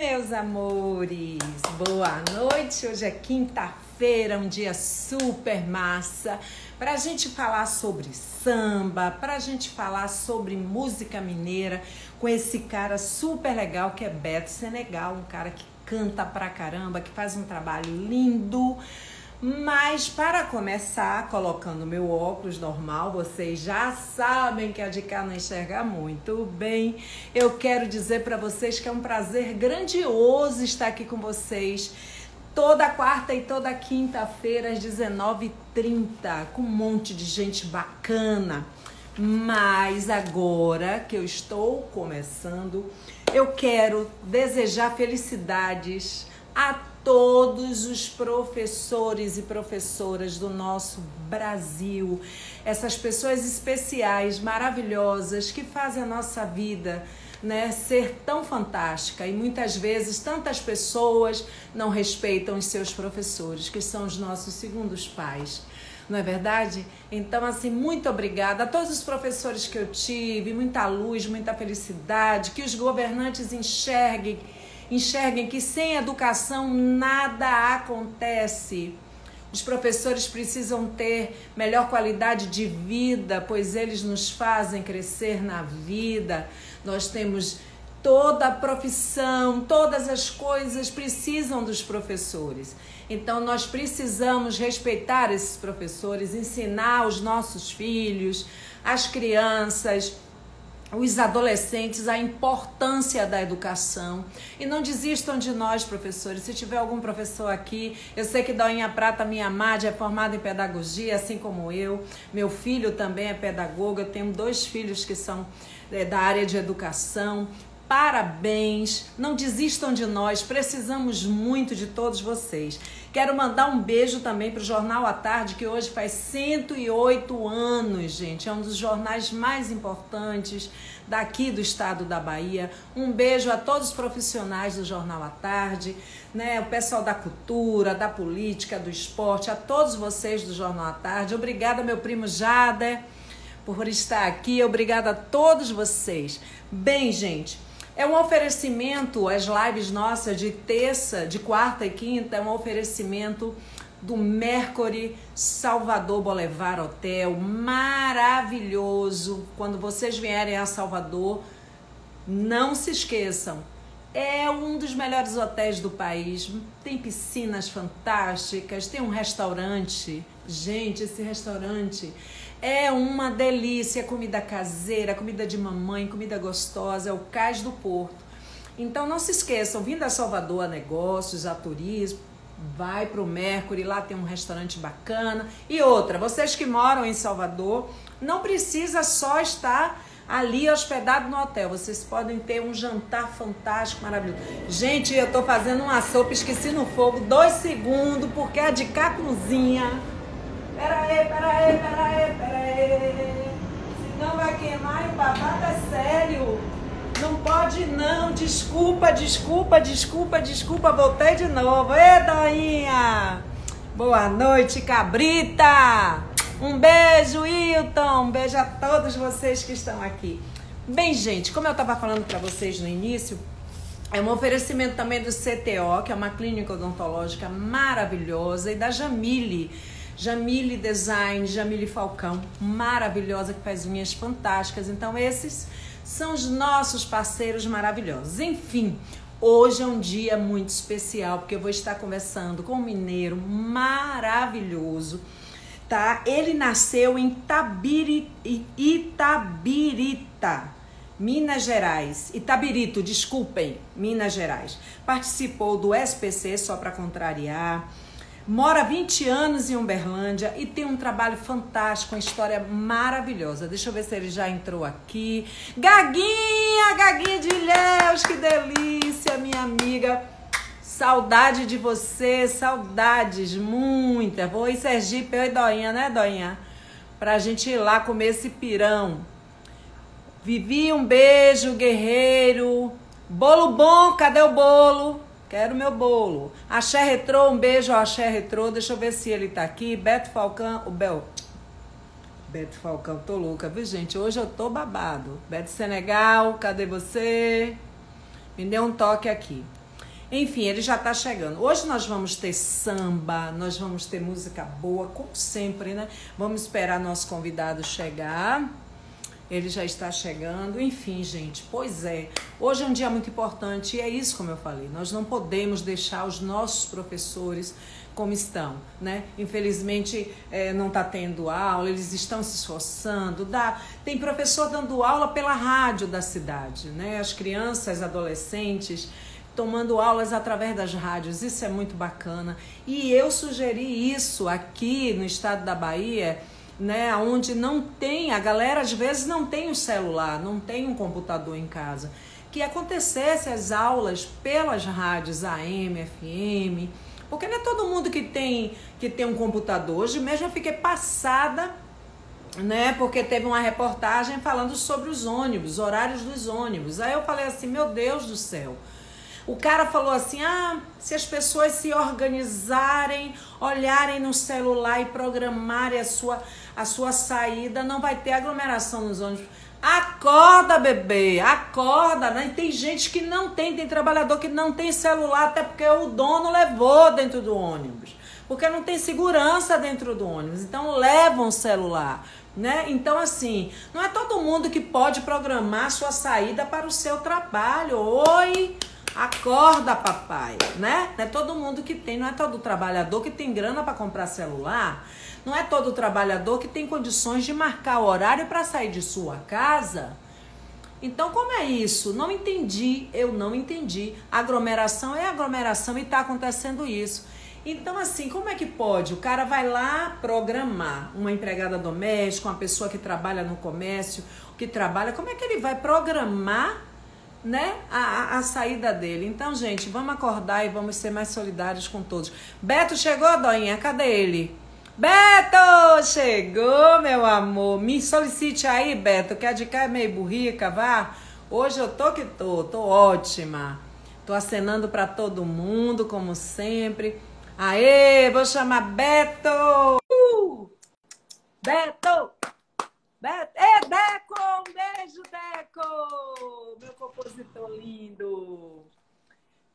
Meus amores, boa noite. Hoje é quinta-feira, um dia super massa para a gente falar sobre samba, para a gente falar sobre música mineira com esse cara super legal que é Beto Senegal, um cara que canta pra caramba, que faz um trabalho lindo. Mas para começar, colocando meu óculos normal, vocês já sabem que a de cá não enxerga muito bem. Eu quero dizer para vocês que é um prazer grandioso estar aqui com vocês toda quarta e toda quinta-feira às 19h30, com um monte de gente bacana. Mas agora que eu estou começando, eu quero desejar felicidades a todos os professores e professoras do nosso Brasil, essas pessoas especiais, maravilhosas que fazem a nossa vida né, ser tão fantástica e muitas vezes tantas pessoas não respeitam os seus professores, que são os nossos segundos pais. Não é verdade? Então, assim, muito obrigada a todos os professores que eu tive, muita luz, muita felicidade, que os governantes enxerguem enxerguem que sem educação nada acontece. Os professores precisam ter melhor qualidade de vida, pois eles nos fazem crescer na vida. Nós temos toda a profissão, todas as coisas precisam dos professores. Então nós precisamos respeitar esses professores, ensinar os nossos filhos, as crianças, os adolescentes a importância da educação. E não desistam de nós, professores. Se tiver algum professor aqui, eu sei que Doinha Prata, minha madre, é formada em pedagogia, assim como eu. Meu filho também é pedagogo. Eu tenho dois filhos que são é, da área de educação. Parabéns, não desistam de nós, precisamos muito de todos vocês. Quero mandar um beijo também para o Jornal à Tarde, que hoje faz 108 anos, gente. É um dos jornais mais importantes daqui do estado da Bahia. Um beijo a todos os profissionais do Jornal à Tarde, né? O pessoal da cultura, da política, do esporte, a todos vocês do Jornal à Tarde. Obrigada, meu primo Jader, por estar aqui. Obrigada a todos vocês. Bem, gente. É um oferecimento, as lives nossas de terça, de quarta e quinta, é um oferecimento do Mercury Salvador Boulevard Hotel, maravilhoso. Quando vocês vierem a Salvador, não se esqueçam, é um dos melhores hotéis do país. Tem piscinas fantásticas, tem um restaurante. Gente, esse restaurante é uma delícia, comida caseira, comida de mamãe, comida gostosa, é o Cais do Porto. Então não se esqueçam, vindo a Salvador a negócios, a turismo, vai para o Mercury, lá tem um restaurante bacana. E outra, vocês que moram em Salvador, não precisa só estar ali hospedado no hotel. Vocês podem ter um jantar fantástico, maravilhoso. Gente, eu tô fazendo uma sopa, esqueci no fogo, dois segundos, porque é de cá cozinha. Pera aí, pera aí, pera aí, pera aí. Senão vai queimar e o babado é sério. Não pode não. Desculpa, desculpa, desculpa, desculpa. Voltei de novo. Ê, Doinha. Boa noite, cabrita. Um beijo, Hilton. Um beijo a todos vocês que estão aqui. Bem, gente, como eu estava falando para vocês no início, é um oferecimento também do CTO, que é uma clínica odontológica maravilhosa, e da Jamile Jamile Design, Jamile Falcão, maravilhosa, que faz unhas fantásticas. Então, esses são os nossos parceiros maravilhosos. Enfim, hoje é um dia muito especial, porque eu vou estar conversando com um mineiro maravilhoso, tá? Ele nasceu em Tabiri, Itabirita. Minas Gerais, Itabirito, desculpem, Minas Gerais. Participou do SPC, só para contrariar mora 20 anos em Uberlândia e tem um trabalho fantástico, uma história maravilhosa. Deixa eu ver se ele já entrou aqui. Gaguinha, Gaguinha de Ilhéus, que delícia, minha amiga. Saudade de você, saudades, muita. Vou em Sergipe, eu e Doinha, né, Doinha? Pra gente ir lá comer esse pirão. Vivi, um beijo, guerreiro. Bolo bom, cadê o bolo? Quero meu bolo. Axé Retrô, um beijo ao Axé Retrô. Deixa eu ver se ele tá aqui. Beto Falcão, o Bel. Beto Falcão, tô louca, viu, gente? Hoje eu tô babado. Beto Senegal, cadê você? Me dê um toque aqui. Enfim, ele já está chegando. Hoje nós vamos ter samba, nós vamos ter música boa, como sempre, né? Vamos esperar nosso convidado chegar. Ele já está chegando. Enfim, gente, pois é. Hoje é um dia muito importante e é isso como eu falei. Nós não podemos deixar os nossos professores como estão, né? Infelizmente é, não está tendo aula, eles estão se esforçando. Dá, tem professor dando aula pela rádio da cidade, né? As crianças, adolescentes tomando aulas através das rádios. Isso é muito bacana. E eu sugeri isso aqui no estado da Bahia, né, onde não tem, a galera às vezes não tem o um celular, não tem um computador em casa. Que acontecesse as aulas pelas rádios AM, FM, porque não é todo mundo que tem que tem um computador. Hoje mesmo eu fiquei passada né? Porque teve uma reportagem falando sobre os ônibus, horários dos ônibus. Aí eu falei assim, meu Deus do céu. O cara falou assim: ah, se as pessoas se organizarem, olharem no celular e programarem a sua, a sua saída, não vai ter aglomeração nos ônibus. Acorda, bebê, acorda. Né? Tem gente que não tem, tem trabalhador que não tem celular, até porque o dono levou dentro do ônibus. Porque não tem segurança dentro do ônibus. Então levam o celular. Né? Então, assim, não é todo mundo que pode programar sua saída para o seu trabalho. Oi! Acorda, papai, né? Não é todo mundo que tem, não é todo trabalhador que tem grana para comprar celular. Não é todo trabalhador que tem condições de marcar o horário para sair de sua casa. Então, como é isso? Não entendi, eu não entendi. Aglomeração é aglomeração e está acontecendo isso. Então, assim, como é que pode? O cara vai lá programar uma empregada doméstica, uma pessoa que trabalha no comércio, que trabalha, como é que ele vai programar né, a, a, saída dele. Então, gente, vamos acordar e vamos ser mais solidários com todos. Beto chegou, Doinha? Cadê ele? Beto! Chegou, meu amor. Me solicite aí, Beto, que a de cá é meio burrica, vá. Hoje eu tô que tô, tô ótima. Tô acenando para todo mundo, como sempre. Aê, vou chamar Beto! Uh! Beto! É, Deco! Um beijo, Deco! Meu compositor lindo!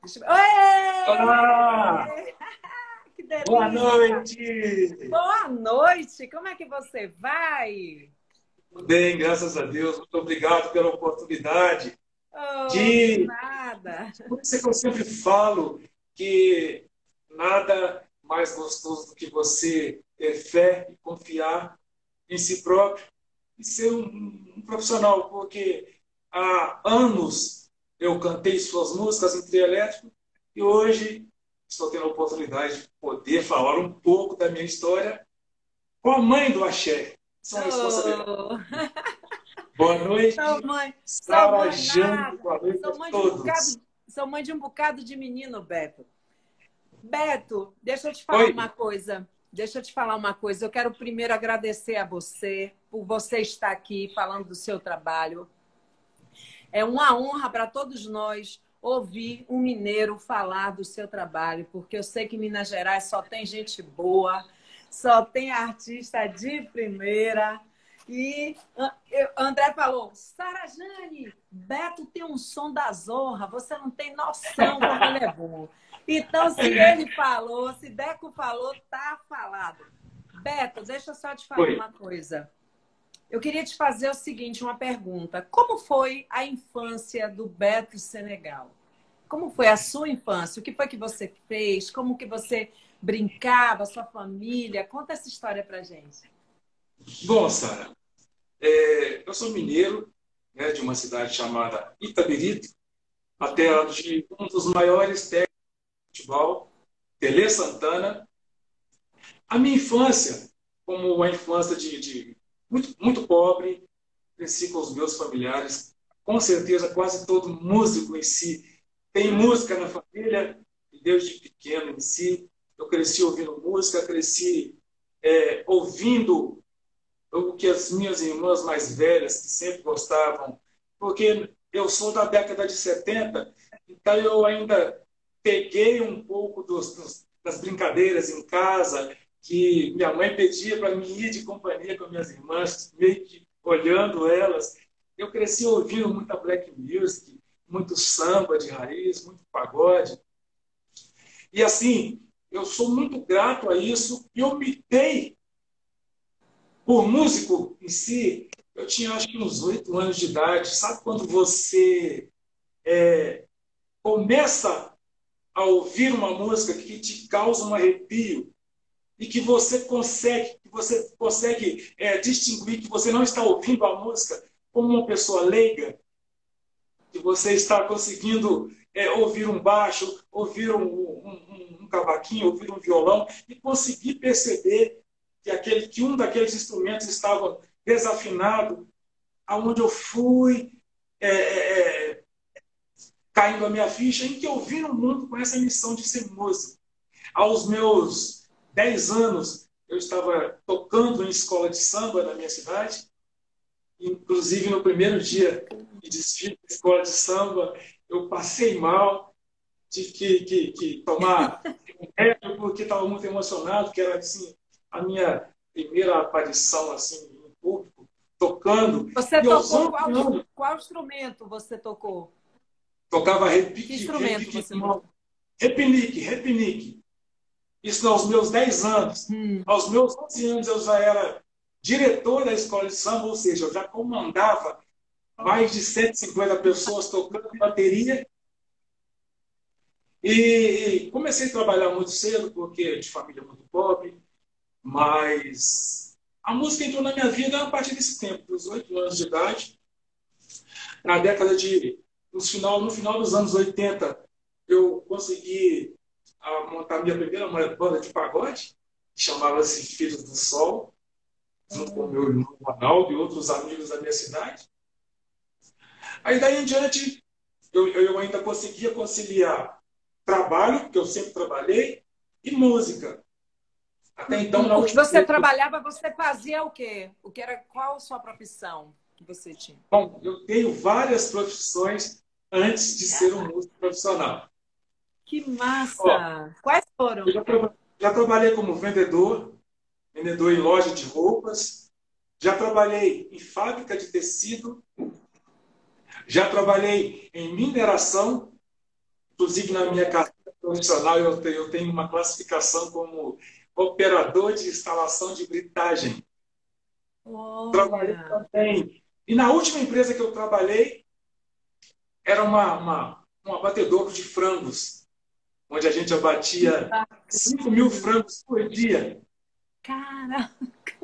Eu... Oi! Olá! que delícia! Boa noite! Boa noite! Como é que você vai? Bem, graças a Deus. Muito obrigado pela oportunidade oh, de... Nada! Por isso que eu sempre falo que nada mais gostoso do que você ter fé e confiar em si próprio e ser um, um profissional, porque há anos eu cantei suas músicas em trio elétrico e hoje estou tendo a oportunidade de poder falar um pouco da minha história com a mãe do Axé. São oh. responsabilidade. Boa noite. Sou mãe. Sara Jane, boa noite sou mãe, de um bocado, sou mãe de um bocado de menino, Beto. Beto, deixa eu te falar Oi. uma coisa. Deixa eu te falar uma coisa. Eu quero primeiro agradecer a você por você estar aqui falando do seu trabalho. É uma honra para todos nós ouvir um mineiro falar do seu trabalho, porque eu sei que Minas Gerais só tem gente boa, só tem artista de primeira. E André falou: Sarajane, Beto tem um som da zorra, você não tem noção como ele é bom. Então, se ele falou, se Deco falou, tá falado. Beto, deixa eu só te falar Oi. uma coisa. Eu queria te fazer o seguinte, uma pergunta. Como foi a infância do Beto Senegal? Como foi a sua infância? O que foi que você fez? Como que você brincava, sua família? Conta essa história pra gente. Bom, Sara, é, eu sou mineiro, né, de uma cidade chamada Itabirito, a terra de um dos maiores técnicos futebol, Tele Santana. A minha infância, como uma infância de, de muito, muito pobre, cresci com os meus familiares. Com certeza, quase todo músico em si tem música na família, desde pequeno em si. Eu cresci ouvindo música, cresci é, ouvindo o que as minhas irmãs mais velhas, que sempre gostavam, porque eu sou da década de 70, então eu ainda peguei um pouco dos, dos, das brincadeiras em casa, que minha mãe pedia para mim ir de companhia com minhas irmãs, meio que olhando elas. Eu cresci ouvindo muita black music, muito samba de raiz, muito pagode. E assim, eu sou muito grato a isso e optei por músico em si. Eu tinha acho que uns oito anos de idade. Sabe quando você é, começa a ouvir uma música que te causa um arrepio e que você consegue, que você consegue é, distinguir que você não está ouvindo a música como uma pessoa leiga, que você está conseguindo é, ouvir um baixo, ouvir um, um, um, cavaquinho, ouvir um violão e conseguir perceber que, aquele, que um daqueles instrumentos estava desafinado, aonde eu fui é, é, é, caindo a minha ficha, em que eu vim no mundo com essa missão de ser músico. Aos meus 10 anos, eu estava tocando em escola de samba na minha cidade, inclusive no primeiro dia de desfile da escola de samba, eu passei mal, tive que, que, que tomar remédio porque estava muito emocionado, que era assim, a minha primeira aparição assim, em público, tocando. Você tocou qual, qual, instrumento você tocou? Tocava repique. Instrumento repique, você? Repinique, repinique. Isso aos meus 10 anos. Hum. Aos meus 11 anos eu já era diretor da escola de samba, ou seja, eu já comandava mais de 150 pessoas tocando bateria. E comecei a trabalhar muito cedo, porque de família muito pobre, mas a música entrou na minha vida a partir desse tempo, dos oito anos de idade. Na década de. No final, no final dos anos 80, eu consegui ah, montar minha primeira banda de pagode, que chamava-se Filhos do Sol, junto com meu irmão Ronaldo e outros amigos da minha cidade. Aí daí em diante, eu, eu ainda conseguia conciliar trabalho, que eu sempre trabalhei, e música. Até então, não. O que você trabalhava, você fazia o quê? O que era qual a sua profissão que você tinha? Bom, eu tenho várias profissões antes de ser um músico profissional. Que massa! Ó, Quais foram? Já, já trabalhei como vendedor, vendedor em loja de roupas, já trabalhei em fábrica de tecido, já trabalhei em mineração, inclusive na minha carreira profissional eu tenho, eu tenho uma classificação como operador de instalação de britagem. Trabalhei também. E na última empresa que eu trabalhei, era uma, uma, um abatedouro de frangos, onde a gente abatia 5 mil frangos por dia. Caraca!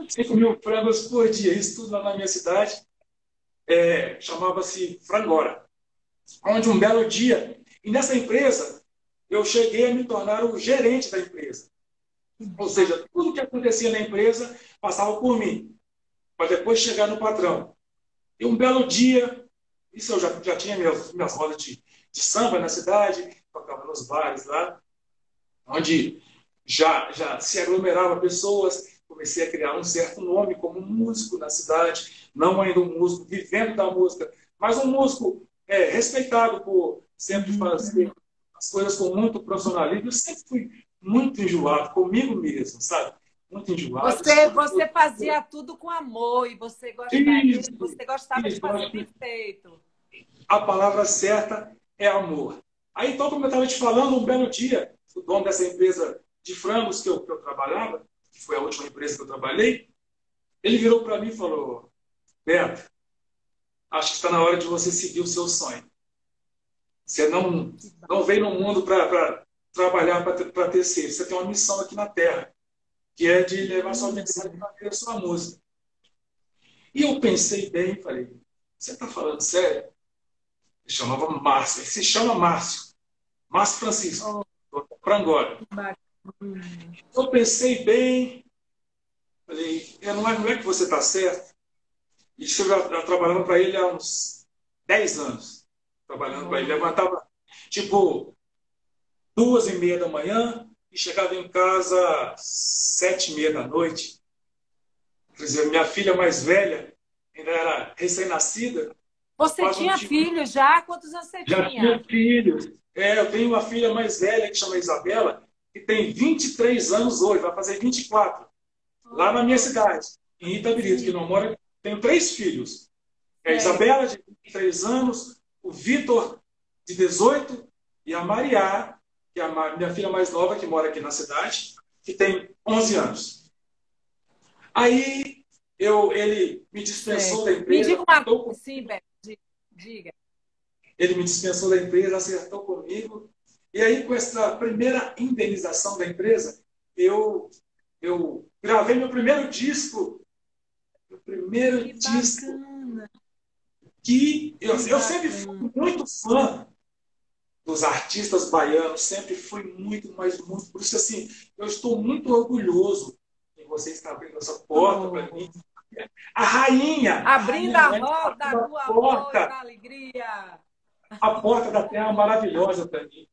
5 mil frangos por dia, isso tudo lá na minha cidade é, chamava-se Frangora, onde um belo dia, e nessa empresa, eu cheguei a me tornar o gerente da empresa. Ou seja, tudo que acontecia na empresa passava por mim, para depois chegar no patrão. E um belo dia, isso eu já, já tinha minhas, minhas rodas de, de samba na cidade, tocava nos bares lá, onde já, já se aglomerava pessoas, comecei a criar um certo nome como músico na cidade, não ainda um músico vivendo da música, mas um músico é, respeitado por sempre fazer as coisas com muito profissionalismo. Eu sempre fui muito enjoado comigo mesmo, sabe? Muito enjoado. Você, você fazia tudo com amor e você gostava, isso, você gostava isso, de fazer perfeito. A palavra certa é amor. Aí, então, como eu estava te falando, um belo dia, o dono dessa empresa de frangos que eu, que eu trabalhava, que foi a última empresa que eu trabalhei, ele virou para mim e falou: Beto, acho que está na hora de você seguir o seu sonho. Você não, não veio no mundo para trabalhar para tecer. Você tem uma missão aqui na Terra, que é de levar sua mensagem para a sua música. E eu pensei bem e falei: Você está falando sério? Ele chamava Márcio. Ele se chama Márcio. Márcio Francisco. Oh. Frangório. Eu pensei bem, falei, é, não é, não é que você está certo. Já, já trabalhando para ele há uns 10 anos. Trabalhando para ele. Levantava, tipo, duas e meia da manhã e chegava em casa sete e meia da noite. Quer dizer, minha filha mais velha, ainda era recém-nascida. Você tinha filho já? Quantos anos você já tinha? Já tinha filho. É, eu tenho uma filha mais velha que chama Isabela, que tem 23 anos hoje, vai fazer 24, lá na minha cidade, em Itabirito, que não mora. Tenho três filhos. É a Isabela, de 23 anos, o Vitor, de 18, e a Maria, que é a minha filha mais nova, que mora aqui na cidade, que tem 11 anos. Aí eu, ele me dispensou da empresa. Me diga uma coisa, sim, Beto, diga. Ele me dispensou da empresa, acertou comigo. E aí, com essa primeira indenização da empresa, eu, eu gravei meu primeiro disco. Meu primeiro que disco. Bacana. Que eu, que eu sempre fui muito fã dos artistas baianos, sempre fui muito, mas muito. Por isso, assim, eu estou muito orgulhoso de você estar abrindo essa porta oh. para mim. A rainha! Abrindo a, rainha, a roda do amor da alegria! A porta da terra maravilhosa para mim.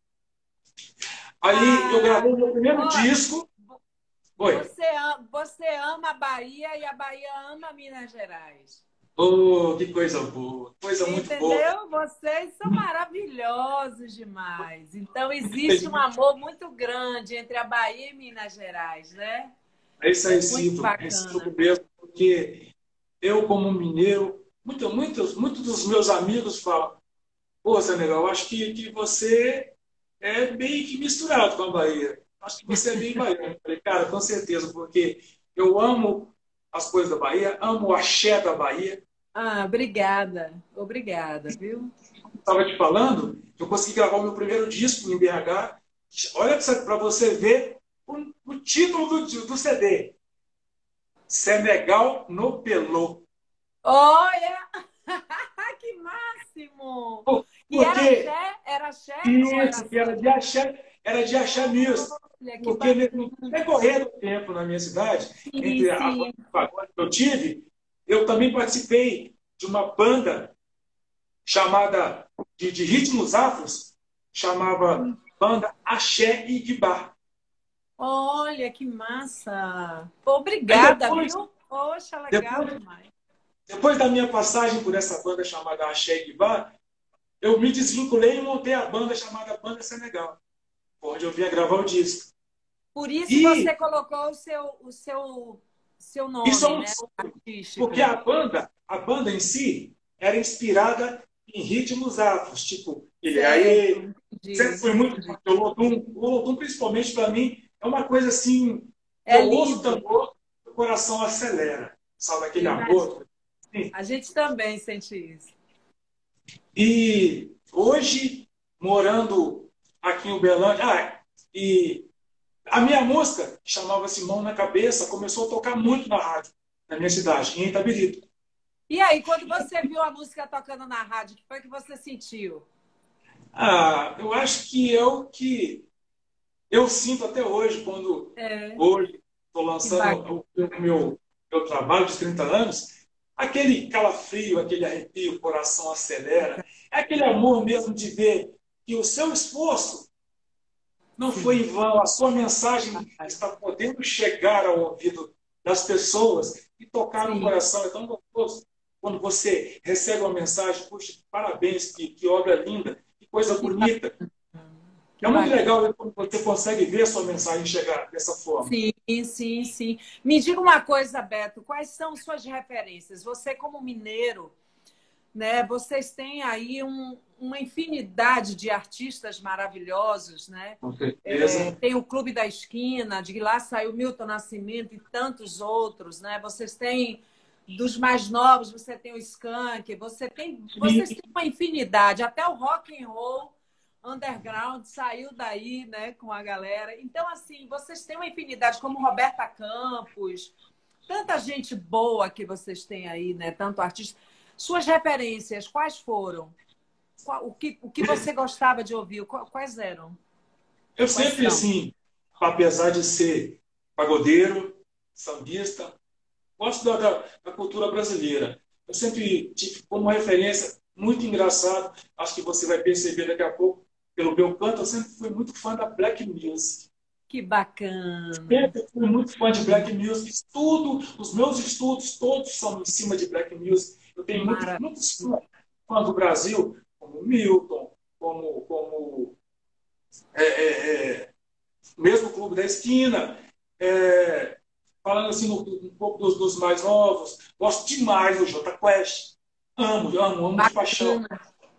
Aí ah, eu gravei meu primeiro ó, disco. Oi. Você, ama, você ama a Bahia e a Bahia ama Minas Gerais. Oh, que coisa boa, coisa Entendeu? muito boa. Entendeu? Vocês são maravilhosos demais. Então existe um amor muito grande entre a Bahia e Minas Gerais, né? É isso aí, Cito. É isso mesmo, porque eu, como mineiro, muito, muitos, muitos dos meus amigos falam, pô, Senegal, acho que, que você é bem que misturado com a Bahia. Acho que você é bem baiano. Falei, cara, com certeza, porque eu amo as coisas da Bahia, amo o axé da Bahia. Ah, obrigada. Obrigada, viu? Estava te falando, eu consegui gravar o meu primeiro disco em BH. Olha para você ver o, o título do, do CD. Senegal no Pelô. Olha! que máximo! E era axé? Era axé? Isso, que era de axé, era de axé mesmo. Porque no decorrer do tempo na minha cidade, sim, entre sim. a que eu tive, eu também participei de uma banda chamada de, de ritmos afros, chamava Banda Axé Igibá. Olha, que massa! Obrigada, depois, viu? Poxa, legal depois, demais. Depois da minha passagem por essa banda chamada Axé Igibá, eu me desvinculei e montei a banda chamada Banda Senegal, onde eu vinha gravar o disco. Por isso e... você colocou o seu, o seu, seu nome, isso é um... né? Porque a banda, a banda em si era inspirada em ritmos afros, tipo ele aí sempre foi muito o Lodum, o Lodum principalmente para mim é uma coisa assim, é eu ouço tambor, o coração acelera, sabe aquele amor. A gente também sente isso. E hoje, morando aqui em Uberlândia, ah, e a minha música, chamava-se Mão na Cabeça, começou a tocar muito na rádio, na minha cidade, em Itabirito. E aí, quando você viu a música tocando na rádio, o que foi que você sentiu? Ah, eu acho que é o que eu sinto até hoje, quando é. hoje estou lançando o meu, meu trabalho de 30 anos, aquele calafrio, aquele arrepio, o coração acelera. É aquele amor mesmo de ver que o seu esforço não foi em vão, a sua mensagem está podendo chegar ao ouvido das pessoas e tocar no coração. É tão gostoso quando você recebe uma mensagem, puxa, parabéns, que, que obra linda, que coisa bonita. É muito legal quando você consegue ver a sua mensagem chegar dessa forma. Sim, sim, sim. Me diga uma coisa, Beto, quais são suas referências? Você, como mineiro, né, vocês têm aí um, uma infinidade de artistas maravilhosos, né? Com certeza. É, tem o Clube da Esquina, de lá saiu Milton Nascimento e tantos outros, né? Vocês têm dos mais novos, você tem o Skank, você tem, vocês têm uma infinidade, até o rock and roll underground saiu daí, né, com a galera. Então, assim, vocês têm uma infinidade, como Roberta Campos, tanta gente boa que vocês têm aí, né, tanto artista. Suas referências, quais foram? O que, o que você gostava de ouvir? Quais eram? Eu quais sempre, são? assim, apesar de ser pagodeiro, sambista, gosto da, da, da cultura brasileira. Eu sempre tive como referência muito engraçado, acho que você vai perceber daqui a pouco, pelo meu canto, eu sempre fui muito fã da Black Music. Que bacana! Sempre fui muito fã de Black Music. Tudo, os meus estudos todos são em cima de Black Music. Eu tenho muitos, muitos fãs do Brasil, como Milton, como, como é, é, é, mesmo o Clube da Esquina. É, falando assim no, um pouco dos, dos, mais novos, gosto demais do Jota Quest. Amo, amo, amo de paixão.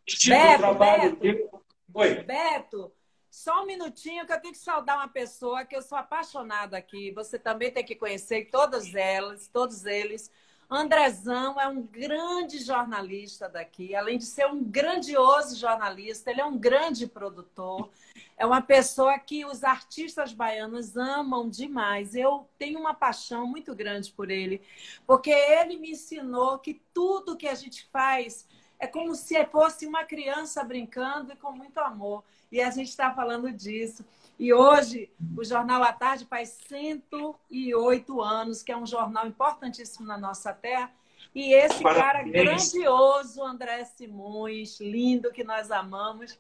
Estilo trabalho Beto. Oi. Beto, Só um minutinho que eu tenho que saudar uma pessoa que eu sou apaixonada aqui. Você também tem que conhecer todas elas, todos eles. Andrezão é um grande jornalista daqui, além de ser um grandioso jornalista, ele é um grande produtor, é uma pessoa que os artistas baianos amam demais. Eu tenho uma paixão muito grande por ele, porque ele me ensinou que tudo que a gente faz é como se fosse uma criança brincando e com muito amor. E a gente está falando disso. E hoje o Jornal à Tarde faz 108 anos, que é um jornal importantíssimo na nossa terra. E esse Parabéns. cara grandioso, André Simões, lindo, que nós amamos.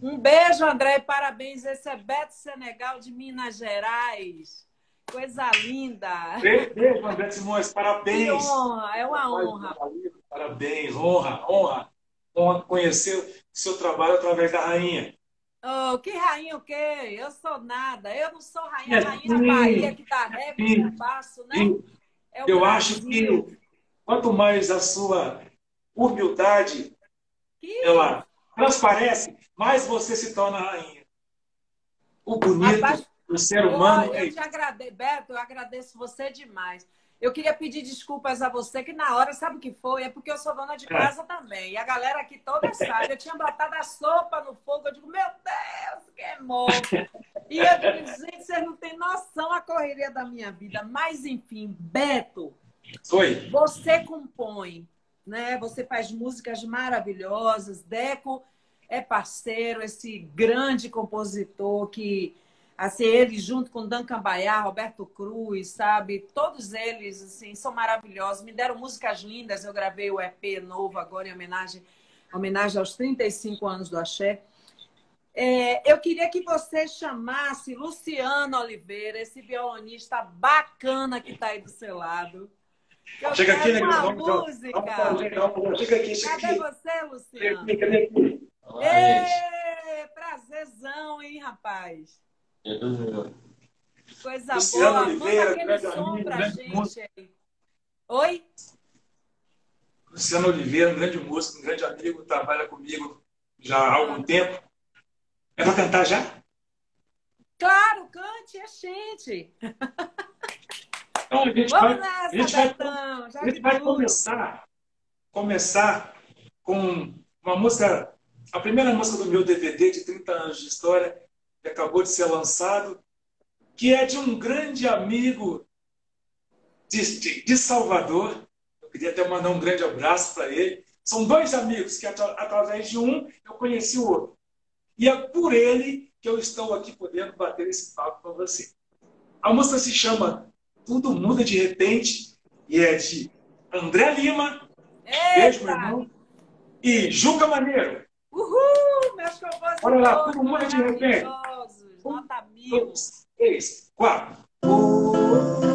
Um beijo, André, e parabéns. Esse é Beto Senegal de Minas Gerais. Coisa linda. Beijo, André Simões, parabéns. Que honra, é uma honra. Parabéns, honra, honra. Honra conhecer o seu trabalho através da rainha. Oh, que rainha o quê? Eu sou nada. Eu não sou rainha, é, rainha da Bahia que dá ré, que eu faço, né? É eu Brasil. acho que quanto mais a sua humildade que... ela transparece, mais você se torna rainha. O bonito Rapaz, do ser humano. Oh, eu é te agradeço, Beto, eu agradeço você demais. Eu queria pedir desculpas a você, que na hora, sabe o que foi? É porque eu sou dona de é. casa também. E a galera aqui toda sabe. Eu tinha botado a sopa no fogo. Eu digo, meu Deus, queimou. E eu digo, gente, vocês não têm noção a correria da minha vida. Mas, enfim, Beto. Oi. Você compõe, né? Você faz músicas maravilhosas. Deco é parceiro, esse grande compositor que assim, ele junto com Duncan Baiá, Roberto Cruz, sabe? Todos eles, assim, são maravilhosos. Me deram músicas lindas. Eu gravei o EP novo agora em homenagem, homenagem aos 35 anos do Axé. É, eu queria que você chamasse Luciano Oliveira, esse violonista bacana que está aí do seu lado. Eu chega aqui, né? Uma música. chega aqui, chega Cadê aqui. você, Luciano? Cadê aqui? Ê, prazerzão, hein, rapaz? Coisa Luciano boa. Oliveira, Manda aquele som amigo, pra gente aí. Oi? Luciano Oliveira, um grande músico, um grande amigo, trabalha comigo já há algum tempo. É para cantar já? Claro, cante, é gente. Então, a gente Vamos vai, nessa, a gente Betão, vai, a gente vai começar, começar com uma música, a primeira música do meu DVD de 30 anos de história, que acabou de ser lançado, que é de um grande amigo de, de, de Salvador. Eu queria até mandar um grande abraço para ele. São dois amigos que, através de um, eu conheci o outro. E é por ele que eu estou aqui podendo bater esse papo com você. A música se chama Tudo Muda de Repente e é de André Lima, Eita! beijo, meu irmão, e Juca Maneiro. Uhul, meus compositores. Olha lá, todo mundo de repente. Nota mil. Um, dois, três, quatro. é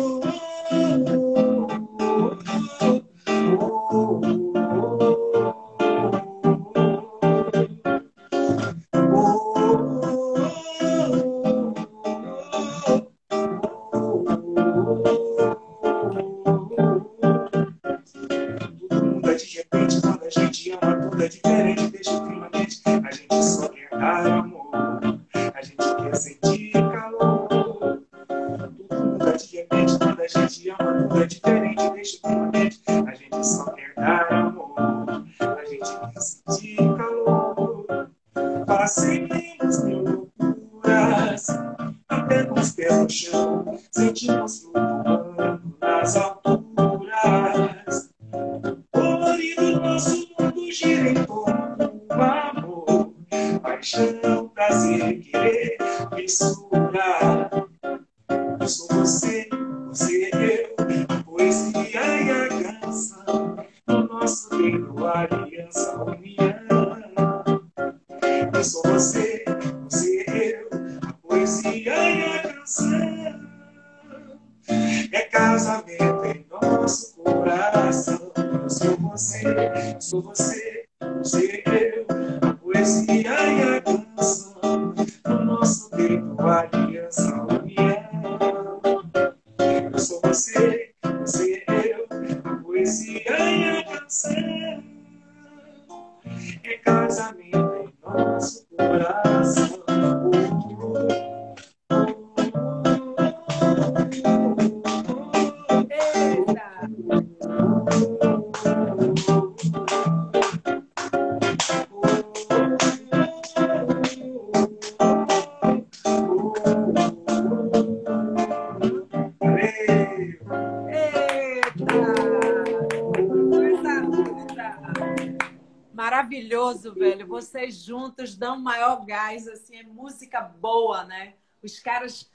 maravilhoso, velho. Vocês juntos dão maior gás, assim, é música boa, né? Os caras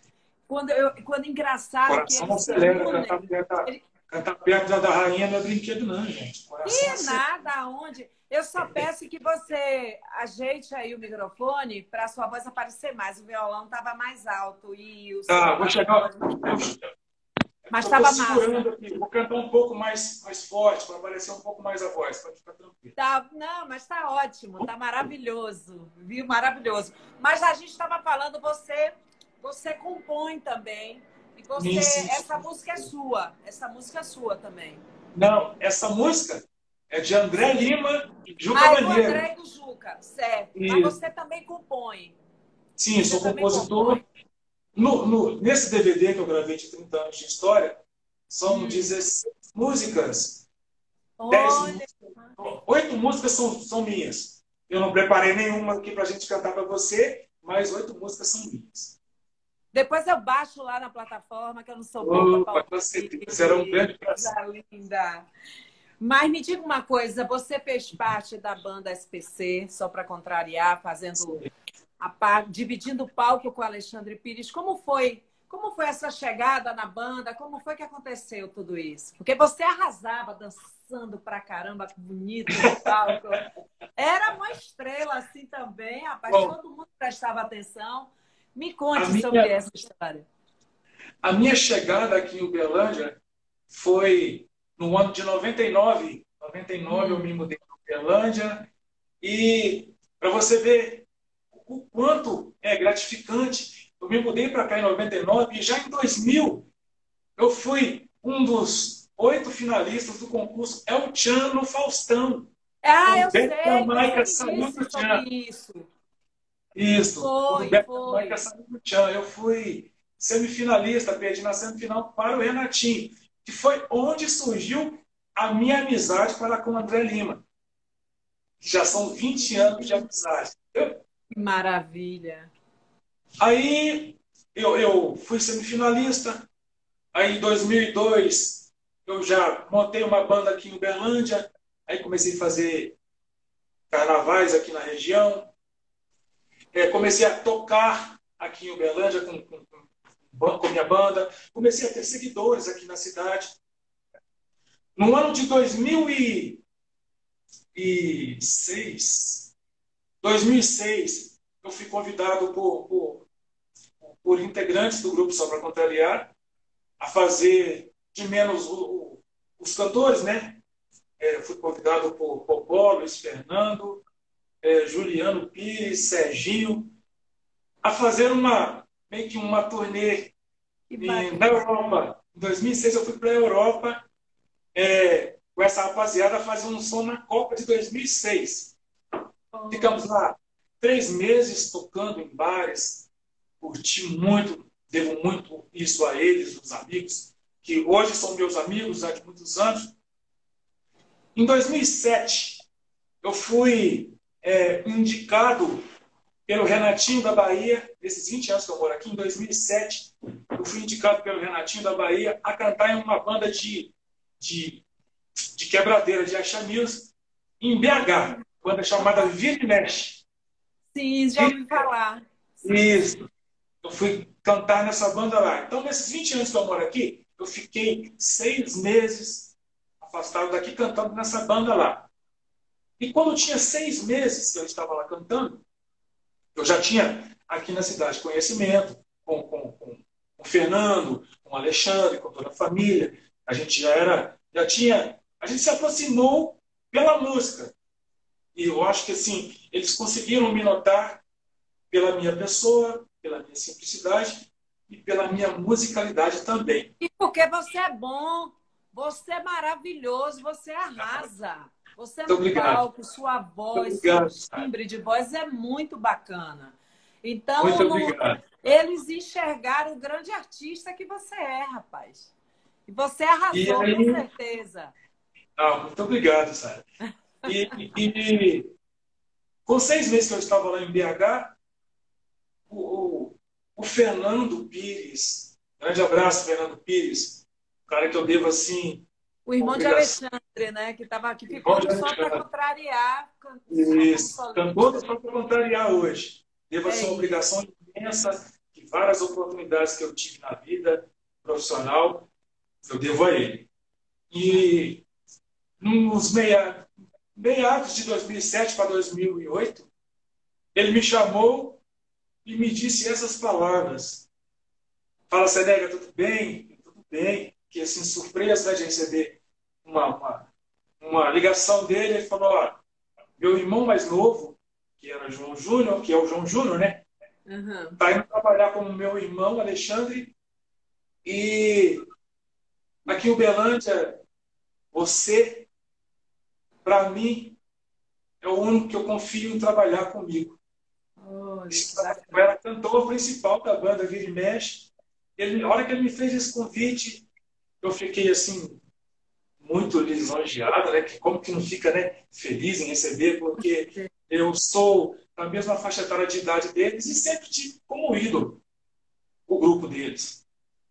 quando eu, quando engraçado Coração que acelera, cantar, ele... cantar perto da rainha não é brinquedo não, gente. Coração e nada, aonde? Eu só peço que você ajeite aí o microfone para a sua voz aparecer mais. O violão estava mais alto e o. Tá, vou chegar. Mas estava massa. Aqui. Vou cantar um pouco mais, mais forte para aparecer um pouco mais a voz. Pode ficar tranquilo. Tá, não, mas está ótimo, está maravilhoso, viu? Maravilhoso. Mas a gente estava falando, você, você compõe também. E você, isso, essa música é sua. Essa música é sua também. Não, essa música é de André Lima e Juca ah, é Banheiro. André e do Juca, certo. Isso. Mas você também compõe. Sim, você sou compositor. No, no, nesse DVD que eu gravei de 30 anos de história, são hum. 16 músicas. Olha. 10 Oito músicas são, são minhas. Eu não preparei nenhuma aqui para a gente cantar para você, mas oito músicas são minhas. Depois eu baixo lá na plataforma, que eu não sou boa. Opa, com certeza. Será um grande prazer. linda. Mas me diga uma coisa, você fez parte da banda SPC, só para contrariar, fazendo a dividindo o palco com o Alexandre Pires. Como foi? Como foi essa chegada na banda? Como foi que aconteceu tudo isso? Porque você arrasava dançando pra caramba, bonito no palco. Era uma estrela assim também, rapaz. Bom, Todo mundo prestava atenção. Me conte minha, sobre essa história. A minha chegada aqui em Uberlândia foi no ano de 99, 99 hum. eu me mudei para Uberlândia e para você ver o quanto é gratificante, eu me mudei para cá em 99 e já em 2000 eu fui um dos oito finalistas do concurso El Chan no Faustão. Ah, eu sei. Jamaica do Chan. Isso. Isso. Foi, foi. Eu fui semifinalista, perdi na semifinal para o Renatinho que foi onde surgiu a minha amizade para com o André Lima. Já são 20 anos de amizade. Que maravilha! Aí eu, eu fui semifinalista. Aí em 2002 eu já montei uma banda aqui em Uberlândia. Aí comecei a fazer carnavais aqui na região. É, comecei a tocar aqui em Uberlândia com, com, com minha banda, comecei a ter seguidores aqui na cidade. No ano de 2006, 2006 eu fui convidado por, por, por integrantes do grupo Só para Contrariar a fazer de menos o, o, os cantores, né? É, fui convidado por Popó, Luiz Fernando, é, Juliano Pires, Serginho, a fazer uma meio que uma turnê na Europa. Em 2006 eu fui para a Europa é, com essa rapaziada fazer um som na Copa de 2006. Oh. Ficamos lá três meses tocando em bares, curti muito, devo muito isso a eles, os amigos, que hoje são meus amigos há de muitos anos. Em 2007, eu fui é, indicado pelo Renatinho da Bahia, esses 20 anos que eu moro aqui, em 2007, eu fui indicado pelo Renatinho da Bahia a cantar em uma banda de, de, de quebradeira, de News, em BH, banda chamada Vira Mexe. Sim, já ouvi falar. Isso. Eu fui cantar nessa banda lá. Então, nesses 20 anos que eu moro aqui, eu fiquei seis meses afastado daqui cantando nessa banda lá. E quando tinha seis meses que eu estava lá cantando, eu já tinha aqui na cidade conhecimento com, com, com, o Fernando, com o Alexandre, com toda a família. A gente já era, já tinha, a gente se aproximou pela música. E eu acho que assim, eles conseguiram me notar pela minha pessoa, pela minha simplicidade e pela minha musicalidade também. E porque você é bom, você é maravilhoso, você arrasa. Você no obrigado. palco, sua voz, seu timbre de voz é muito bacana. Então, eles enxergaram o grande artista que você é, rapaz. E você arrasou, aí... com certeza. Ah, muito obrigado, Sara. E, e, com seis meses que eu estava lá em BH, o, o, o Fernando Pires, grande abraço, Fernando Pires, cara que eu devo assim. O irmão de Alexandre. Né? Que, tava, que ficou só para contrariar. Isso, cantou só para contrariar hoje. Devo é a sua obrigação imensa, que várias oportunidades que eu tive na vida profissional, eu devo a ele. E nos meia, meados de 2007 para 2008, ele me chamou e me disse essas palavras. Fala, Senega, tudo bem? Tudo bem. Que assim, surpresa né, de receber uma, uma, uma ligação dele. Ele falou: ó, meu irmão mais novo, que era João Júnior, que é o João Júnior, né? Uhum. Tá indo trabalhar com o meu irmão Alexandre. E aqui em Uberlândia, você, para mim, é o único que eu confio em trabalhar comigo. Oh, eu era cantor principal da banda Vira e Mexe. Ele, a hora que ele me fez esse convite, eu fiquei assim, muito lisonjeado, né? Que como que não fica né, feliz em receber, porque eu sou da mesma faixa etária de idade deles e sempre tive como ídolo o grupo deles.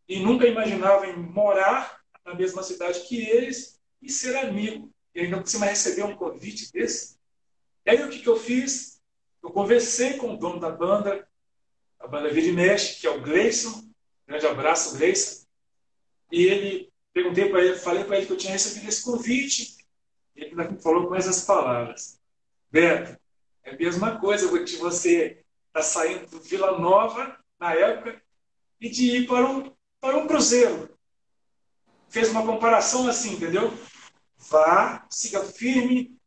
E nunca imaginava em morar na mesma cidade que eles e ser amigo. E ainda por cima receber um convite desse. E aí o que, que eu fiz? Eu conversei com o dono da banda, a banda Vira Mexe, que é o Gleison. Grande abraço, Gleison. E ele, perguntei para ele, falei para ele que eu tinha recebido esse convite. E ele falou com essas palavras: Beto, é a mesma coisa de você estar tá saindo do Vila Nova, na época, e de ir para um, para um cruzeiro. Fez uma comparação assim, entendeu? Vá, siga firme,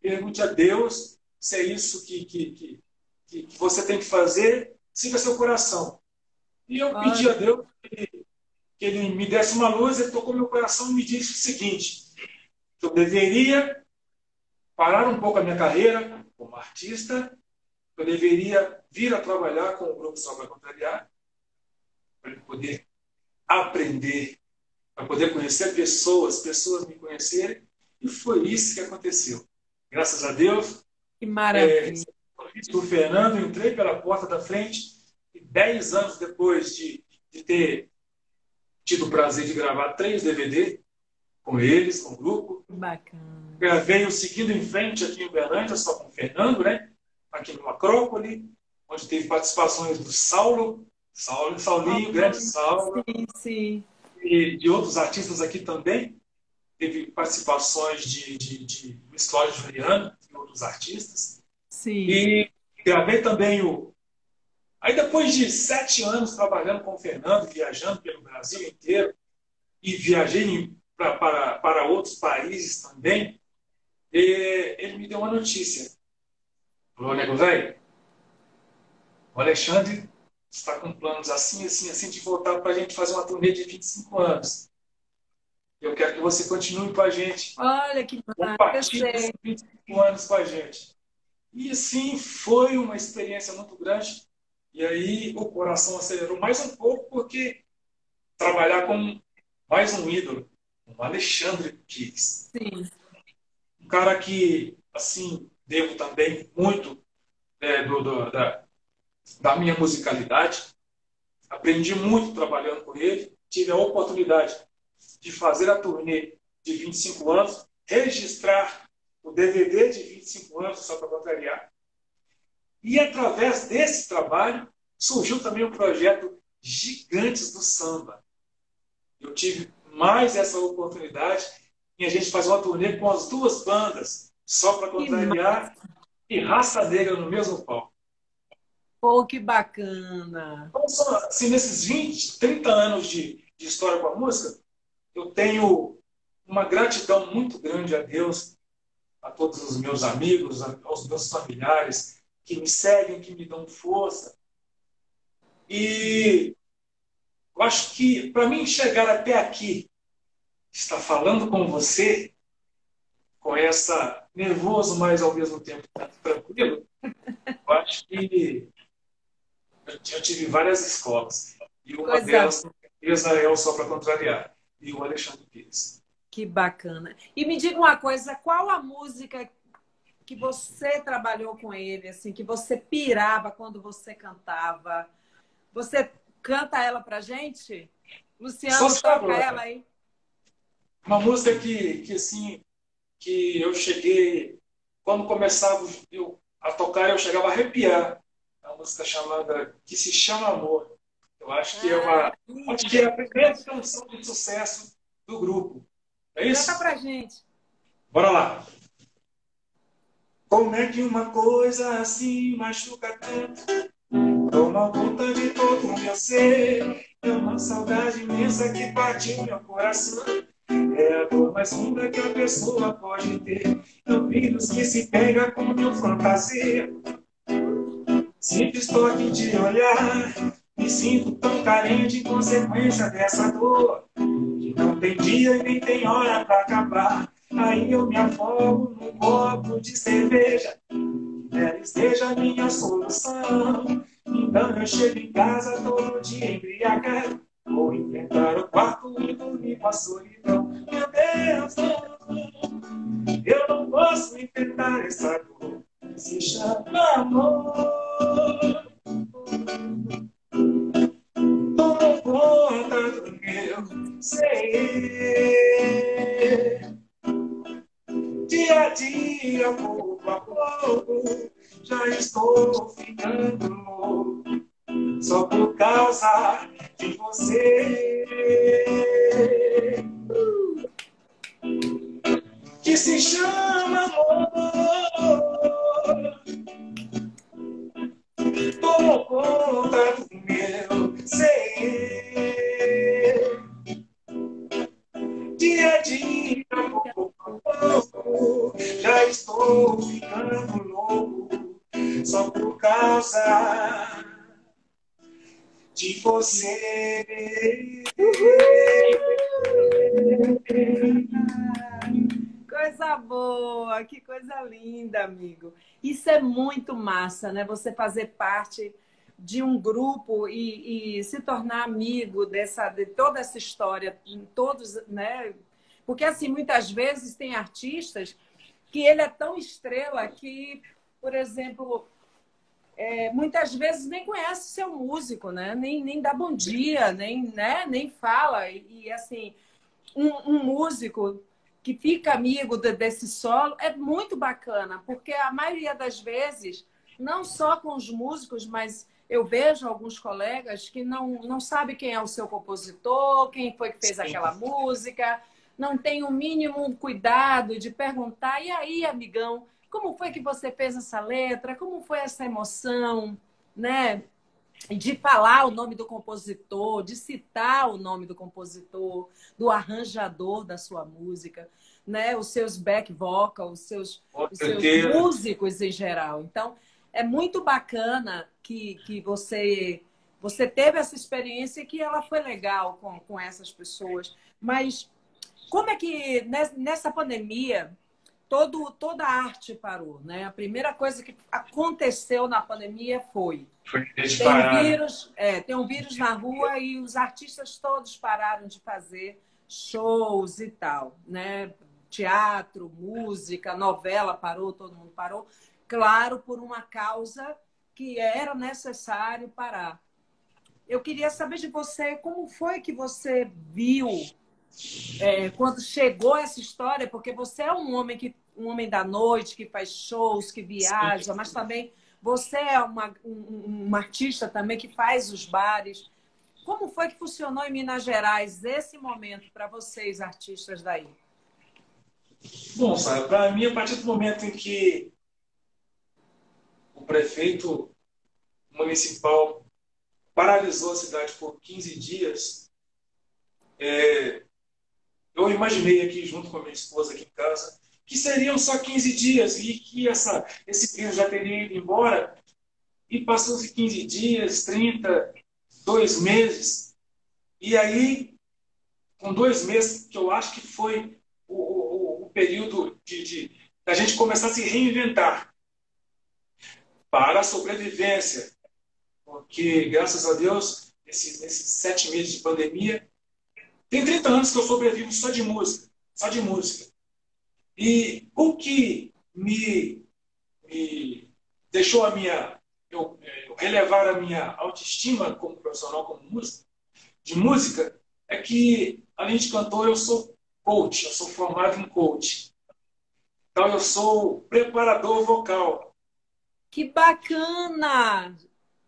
pergunte a Deus se é isso que, que, que, que você tem que fazer, siga seu coração. E eu Ai. pedi a Deus que, que ele me desse uma luz, ele tocou meu coração e me disse o seguinte: que eu deveria parar um pouco a minha carreira como artista, eu deveria vir a trabalhar com o Grupo para Contrariar, para poder aprender, para poder conhecer pessoas, pessoas me conhecerem, e foi isso que aconteceu. Graças a Deus, que maravilha. É, do Fernando, entrei pela porta da frente e dez anos depois de, de ter tido o prazer de gravar três DVD com eles, com o grupo. Bacana. Gravei o Seguindo em Frente aqui em Uberlândia, só com o Fernando, né? Aqui no Acrópole, onde teve participações do Saulo, Saulo Saulinho, ah, grande Saulo. Sim, sim. E de outros artistas aqui também. Teve participações de, de, de Luiz Cláudio Juliano, outros artistas. Sim. E gravei também o. Aí depois de sete anos trabalhando com o Fernando, viajando pelo Brasil inteiro, e viajei pra, para, para outros países também, ele me deu uma notícia. Falou, nego velho, o Alexandre está com planos assim, assim, assim, de voltar para a gente fazer uma turnê de 25 anos. Eu quero que você continue com a gente. Olha que maravilha. 25 anos com a gente. E assim foi uma experiência muito grande. E aí o coração acelerou mais um pouco, porque trabalhar com mais um ídolo, o Alexandre Pires. Sim. Um cara que, assim, devo também muito é, do, do, da, da minha musicalidade. Aprendi muito trabalhando com ele. Tive a oportunidade de fazer a turnê de 25 anos, registrar o DVD de 25 anos, só para contrariar. E através desse trabalho surgiu também o projeto Gigantes do Samba. Eu tive mais essa oportunidade e a gente fazer uma turnê com as duas bandas, só para contrariar e Raça Negra no mesmo palco. Pô, que bacana! Então, assim, nesses 20, 30 anos de, de história com a música, eu tenho uma gratidão muito grande a Deus, a todos os meus amigos, aos meus familiares que me seguem, que me dão força. E eu acho que para mim chegar até aqui, estar falando com você, com essa nervoso, mas ao mesmo tempo tranquilo, eu acho que eu tive várias escolas. E uma pois delas, é. é só para contrariar e o Alexandre Pires. Que bacana. E me diga uma coisa, qual a música que você trabalhou com ele, assim, que você pirava quando você cantava? Você canta ela pra gente? Luciano, toca ela aí. Uma música que, que assim, que eu cheguei, quando começava eu, a tocar, eu chegava a arrepiar. É uma música chamada Que se chama Amor. Eu acho que é uma. Ah, acho que é a primeira canção de sucesso do grupo. É isso? Canta pra gente. Bora lá. Como é que uma coisa assim machuca tanto? Toma conta de todo o meu ser. É uma saudade imensa que partiu meu coração. É a dor mais funda que a pessoa pode ter. É o vírus que se pega com meu fantasia. Simples toque de olhar. Me sinto tão carente em consequência dessa dor. Que não tem dia e nem tem hora para acabar. Aí eu me afogo num copo de cerveja. Ela esteja a minha solução. Então eu chego em casa todo dia embriagado. Vou enfrentar o quarto e dormir com a solidão. Meu Deus, eu não posso enfrentar essa dor. Se chama amor. Tomo conta do meu ser dia a dia, pouco a pouco, já estou ficando só por causa de você. Que se chama amor. Tomou conta do meu ser. Dia a dia, pouco já estou ficando louco só por causa de você. Coisa boa, que coisa linda, amigo. Isso é muito massa, né? Você fazer parte de um grupo e, e se tornar amigo dessa, de toda essa história, em todos, né? Porque, assim, muitas vezes tem artistas que ele é tão estrela que, por exemplo, é, muitas vezes nem conhece seu músico, né? Nem, nem dá bom dia, nem, né? nem fala. E, e assim, um, um, músico que fica amigo de, desse solo é muito bacana, porque a maioria das vezes, não só com os músicos, mas eu vejo alguns colegas que não, não sabe quem é o seu compositor, quem foi que fez Sim. aquela música, não tem o mínimo cuidado de perguntar: e aí, amigão, como foi que você fez essa letra? Como foi essa emoção? Né? De falar o nome do compositor, de citar o nome do compositor, do arranjador da sua música, né? os seus back vocals, os seus, os seus músicos em geral. Então, é muito bacana que, que você você teve essa experiência e que ela foi legal com, com essas pessoas. Mas como é que nessa pandemia todo, toda a arte parou, né? A primeira coisa que aconteceu na pandemia foi, foi tem um vírus, é, tem um vírus na rua e os artistas todos pararam de fazer shows e tal, né? Teatro, música, novela parou, todo mundo parou. Claro, por uma causa que era necessário parar. Eu queria saber de você como foi que você viu é, quando chegou essa história, porque você é um homem que um homem da noite que faz shows, que viaja, Sim. mas também você é uma, um, um, artista também que faz os bares. Como foi que funcionou em Minas Gerais esse momento para vocês, artistas daí? Bom, Sara, para mim, a partir do momento em que o prefeito municipal paralisou a cidade por 15 dias, é, eu imaginei aqui, junto com a minha esposa aqui em casa, que seriam só 15 dias e que essa, esse vírus já teria ido embora. E passou-se 15 dias, 30, dois meses. E aí, com dois meses, que eu acho que foi o, o, o período de, de a gente começar a se reinventar para a sobrevivência. Porque, graças a Deus, esses, esses sete meses de pandemia, tem 30 anos que eu sobrevivo só de música, só de música. E o que me, me deixou a minha eu, eu, relevar a minha autoestima como profissional, como músico, de música, é que, além de cantor, eu sou coach, eu sou formado em coach. Então, eu sou preparador vocal. Que bacana!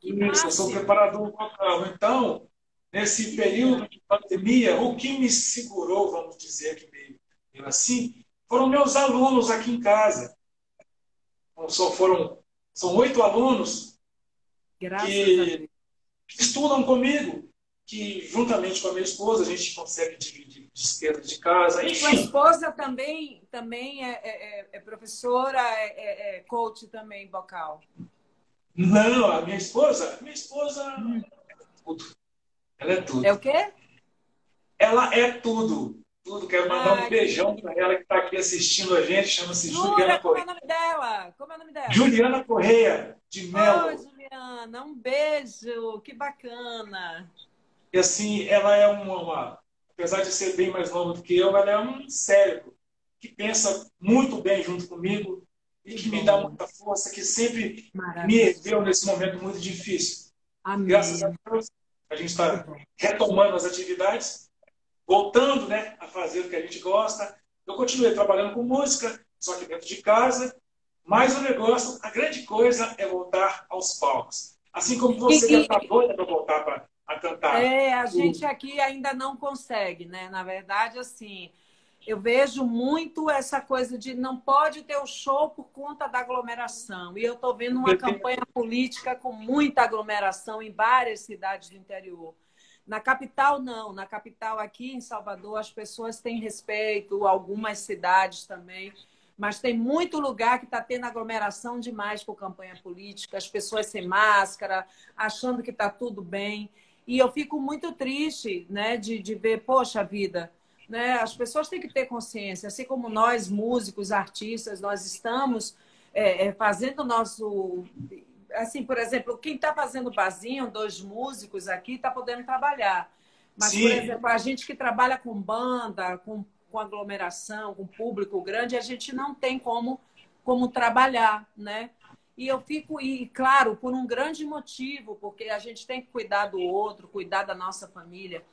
Que Isso, eu sou preparador vocal. Então, nesse período de pandemia, o que me segurou, vamos dizer que meio, assim, foram meus alunos aqui em casa. Então, só foram, são oito alunos Graças que, estudam comigo, que juntamente com a minha esposa a gente consegue dividir despesa de casa. E sua esposa também, também é, é, é, é professora, é, é, é, coach também vocal? Não, a minha esposa, minha esposa hum. é tudo. Ela é tudo. É o quê? Ela é tudo. Tudo. Quero mandar Ai, um beijão para ela que está aqui assistindo a gente. Chama-se Juliana Correia. Como é o nome dela? Como é o nome dela? Juliana Correia, de Melo. Oi, Juliana, um beijo. Que bacana. E assim, ela é uma, uma, apesar de ser bem mais nova do que eu, ela é um cérebro que pensa muito bem junto comigo e que me dá muita força, que sempre me ergueu nesse momento muito difícil. Amém. Graças a Deus, a gente está retomando as atividades, voltando né, a fazer o que a gente gosta. Eu continuei trabalhando com música, só que dentro de casa, mas o negócio, a grande coisa é voltar aos palcos. Assim como você já está doida para voltar para a cantar. É, a gente aqui ainda não consegue, né? Na verdade, assim, eu vejo muito essa coisa de não pode ter o show por conta da aglomeração. E eu estou vendo uma campanha política com muita aglomeração em várias cidades do interior. Na capital, não. Na capital, aqui em Salvador, as pessoas têm respeito, algumas cidades também. Mas tem muito lugar que está tendo aglomeração demais por campanha política, as pessoas sem máscara, achando que está tudo bem. E eu fico muito triste, né, de, de ver, poxa vida, né, as pessoas têm que ter consciência, assim como nós, músicos, artistas, nós estamos é, é, fazendo o nosso. Assim, por exemplo, quem está fazendo barzinho, dois músicos aqui, está podendo trabalhar. Mas, Sim. por exemplo, a gente que trabalha com banda, com, com aglomeração, com público grande, a gente não tem como, como trabalhar, né? E eu fico, e claro, por um grande motivo, porque a gente tem que cuidar do outro, cuidar da nossa família.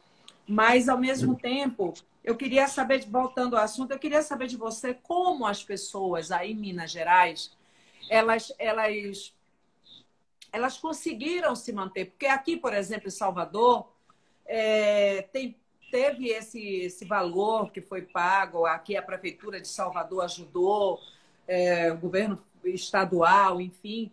Mas, ao mesmo tempo, eu queria saber, voltando ao assunto, eu queria saber de você como as pessoas aí em Minas Gerais, elas, elas, elas conseguiram se manter. Porque aqui, por exemplo, em Salvador, é, tem, teve esse, esse valor que foi pago, aqui a Prefeitura de Salvador ajudou, é, o governo estadual, enfim.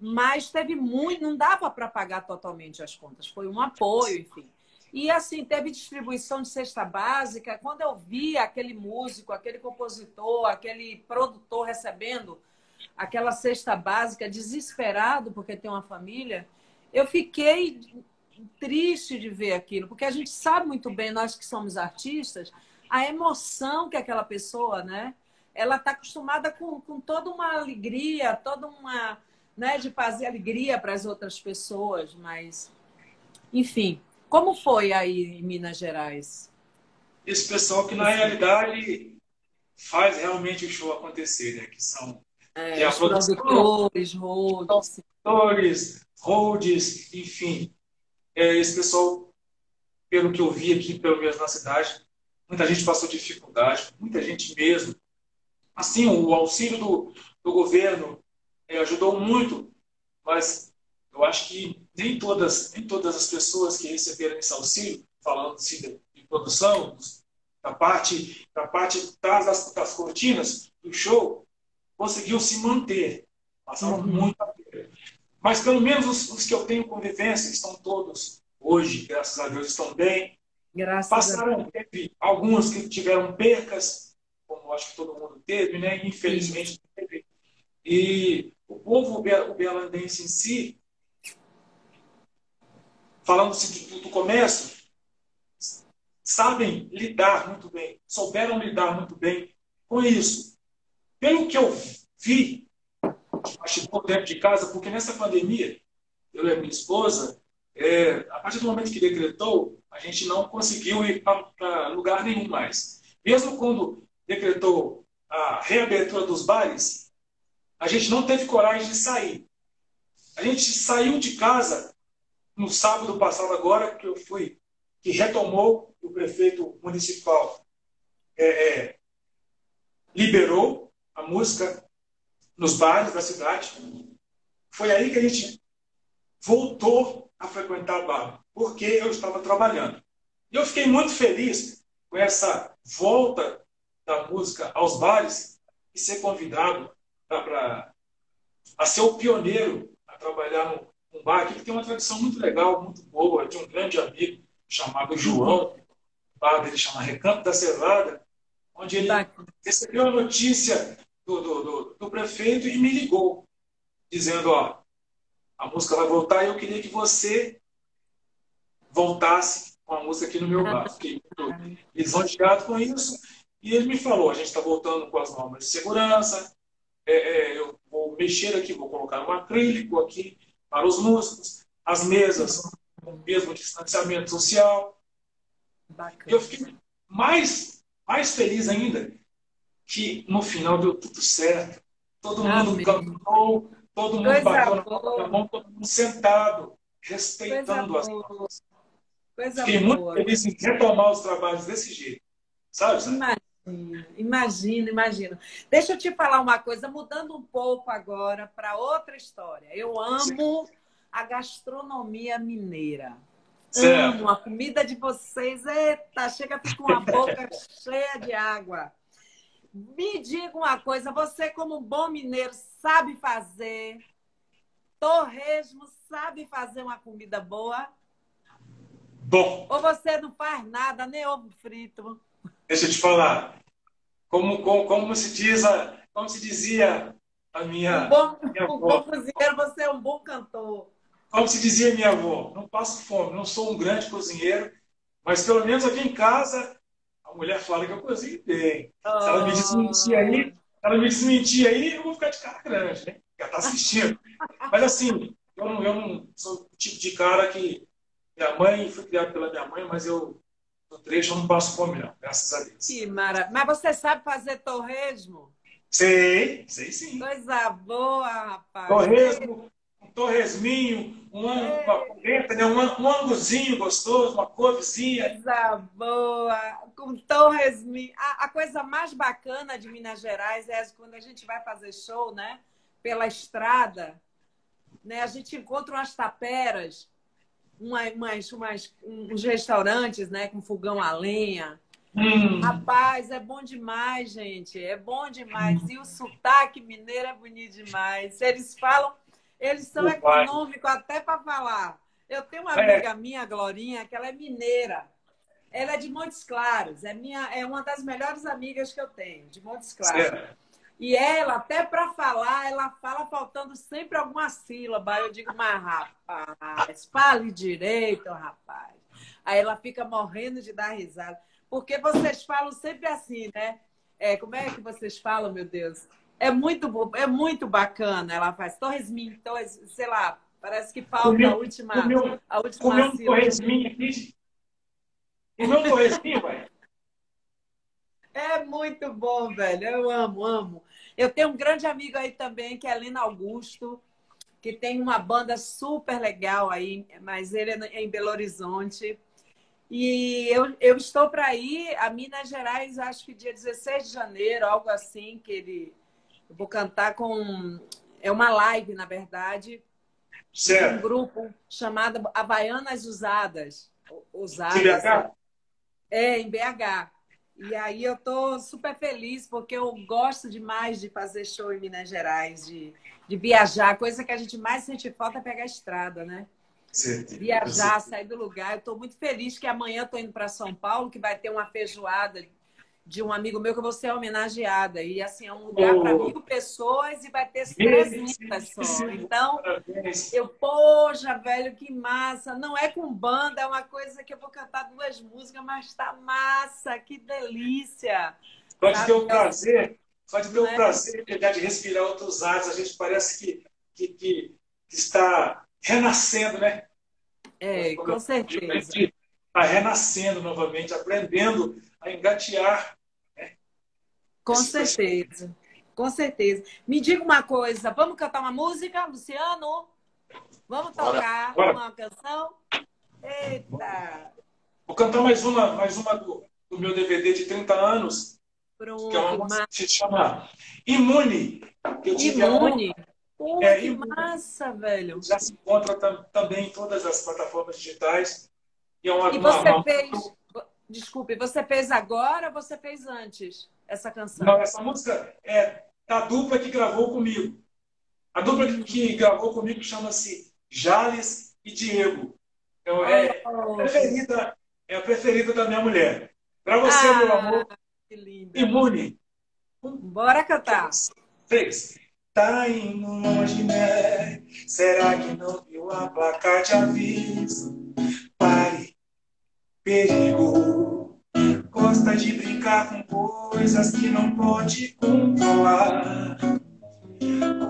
Mas teve muito, não dava para pagar totalmente as contas, foi um apoio, enfim. E assim, teve distribuição de cesta básica. Quando eu vi aquele músico, aquele compositor, aquele produtor recebendo aquela cesta básica, desesperado porque tem uma família, eu fiquei triste de ver aquilo, porque a gente sabe muito bem, nós que somos artistas, a emoção que aquela pessoa, né? ela está acostumada com, com toda uma alegria, toda uma. Né, de fazer alegria para as outras pessoas, mas. Enfim, como foi aí em Minas Gerais? Esse pessoal que, na realidade, faz realmente o show acontecer, né? Que são. É, que é a produtores, holds. Produtores, holds, enfim. É, esse pessoal, pelo que eu vi aqui, pelo menos na cidade, muita gente passou dificuldade, muita gente mesmo. Assim, o auxílio do, do governo é, ajudou muito, mas eu acho que nem todas, nem todas as pessoas que receberam esse auxílio, falando assim, de, de produção, da parte, da parte das, das cortinas do show, conseguiu se manter. Passaram uhum. muito a Mas pelo menos os, os, que eu tenho convivência estão todos hoje, graças a Deus, estão bem. Graças Passaram, teve alguns que tiveram percas, como acho que todo mundo teve, né? Infelizmente teve. E o povo uberlandense em si, falando-se do, comércio, sabem lidar muito bem, souberam lidar muito bem com isso. Pelo que eu vi, acho que por dentro de casa, porque nessa pandemia, eu e a minha esposa, é, a partir do momento que decretou, a gente não conseguiu ir para lugar nenhum mais. Mesmo quando decretou a reabertura dos bares, a gente não teve coragem de sair. A gente saiu de casa no sábado passado agora, que eu fui, que retomou, o prefeito municipal é, é, liberou a música nos bares da cidade. Foi aí que a gente voltou a frequentar bar, porque eu estava trabalhando. E eu fiquei muito feliz com essa volta da música aos bares e ser convidado para a ser o pioneiro a trabalhar no, num bar aqui, que tem uma tradição muito legal, muito boa, de um grande amigo chamado João, o bar dele chama Recanto da Cevada, onde ele recebeu a notícia do, do, do, do prefeito e me ligou, dizendo, ó, a música vai voltar e eu queria que você voltasse com a música aqui no meu bar. Fiquei muito lisonjeado com isso. E ele me falou, a gente está voltando com as normas de segurança, é, é, eu vou mexer aqui, vou colocar um acrílico aqui para os músicos, as mesas com o mesmo distanciamento social. Bacana. Eu fiquei mais, mais feliz ainda que no final deu tudo certo. Todo mundo Amém. cantou, todo mundo Coisa bateu boa. na mão, todo mundo sentado, respeitando Coisa as coisas. Fiquei boa. muito feliz em retomar os trabalhos desse jeito. Sabe? sabe? Imagina, imagina, imagina. Deixa eu te falar uma coisa, mudando um pouco agora para outra história. Eu amo a gastronomia mineira. Certo. Amo a comida de vocês. Eita, chega com a boca cheia de água. Me diga uma coisa, você como um bom mineiro sabe fazer torresmo, sabe fazer uma comida boa? Bom. Ou você não faz nada, nem ovo frito? Deixa eu te falar. Como, como, como se diz a, como se dizia a minha, um bom, minha um bom cozinheiro, você é um bom cantor. Como se dizia minha avó, não passo fome, não sou um grande cozinheiro, mas pelo menos aqui em casa mulher fala que eu cozinho bem. Oh. Se ela me desmentir aí, ela me desmentir aí, eu vou ficar de cara grande, né? Ela tá assistindo. Mas assim, eu não, eu não sou o tipo de cara que. Minha mãe, fui criado pela minha mãe, mas eu no trecho eu não passo fome, não, graças a Deus. Que maravilha. Mas você sabe fazer torresmo? Sei, sei sim. Coisa boa, rapaz. Torresmo, um torresminho, um, é. uma polenta, né? um, um anguzinho gostoso, uma couvezinha. Coisa boa, com torresminho. A, a, coisa mais bacana de Minas Gerais é quando a gente vai fazer show, né? Pela estrada, né? A gente encontra umas taperas, umas, umas, umas uns restaurantes, né? Com fogão a lenha. Hum. Rapaz, é bom demais, gente. É bom demais. Hum. E o sotaque mineiro é bonito demais. Eles falam eles são econômicos até para falar. Eu tenho uma é. amiga minha, Glorinha, que ela é mineira. Ela é de Montes Claros. É, minha, é uma das melhores amigas que eu tenho, de Montes Claros. E ela, até para falar, ela fala faltando sempre alguma sílaba. Eu digo, mas rapaz, fale direito, rapaz. Aí ela fica morrendo de dar risada. Porque vocês falam sempre assim, né? É, como é que vocês falam, meu Deus? É muito, é muito bacana. Ela faz torresminho, torres, sei lá, parece que falta comeu, a última. Comeu, a última comeu um torresminho aqui. Comeu um torresminho, vai. É muito bom, velho. Eu amo, amo. Eu tenho um grande amigo aí também, que é Lina Augusto, que tem uma banda super legal aí, mas ele é em Belo Horizonte. E eu, eu estou para ir a Minas Gerais, acho que dia 16 de janeiro, algo assim, que ele eu vou cantar com. É uma live, na verdade. Certo. Um grupo chamado Havaianas Usadas. Usadas. Em BH? É, em BH. E aí eu tô super feliz porque eu gosto demais de fazer show em Minas Gerais, de, de viajar. Coisa que a gente mais sente falta é pegar a estrada, né? Certo. Viajar, sair do lugar. Eu estou muito feliz que amanhã estou indo para São Paulo, que vai ter uma feijoada de um amigo meu que eu vou ser homenageada. E assim, é um lugar oh. para mil pessoas e vai ter 300 só. Então, eu, poxa, velho, que massa. Não é com banda, é uma coisa que eu vou cantar duas músicas, mas tá massa, que delícia. Só de ter o prazer, só de ter o é? prazer de, de respirar outros ares, a gente parece que, que, que, que está renascendo, né? É, com certeza. Está renascendo novamente, aprendendo a engatear com certeza. Com certeza. Me diga uma coisa, vamos cantar uma música, Luciano? Vamos tocar bora, bora. uma canção? Eita! Vou cantar mais uma, mais uma do, do meu DVD de 30 anos, Pronto, que é uma música que se chama Imune. Que eu tive Imune? Pô, é, que Imune. massa, velho. Já se encontra tam, também em todas as plataformas digitais. E, é uma, e você uma, fez... Desculpe, você fez agora ou você fez antes essa canção? Não, essa música é da dupla que gravou comigo. A dupla que gravou comigo chama-se Jales e Diego. Então, é, oh, a preferida, é a preferida da minha mulher. Para você, ah, meu amor, imune. Bora cantar. Três. Tá indo longe, né? Será que não viu a placa de aviso? Pare, perigo. Gosta de brincar com coisas que não pode controlar.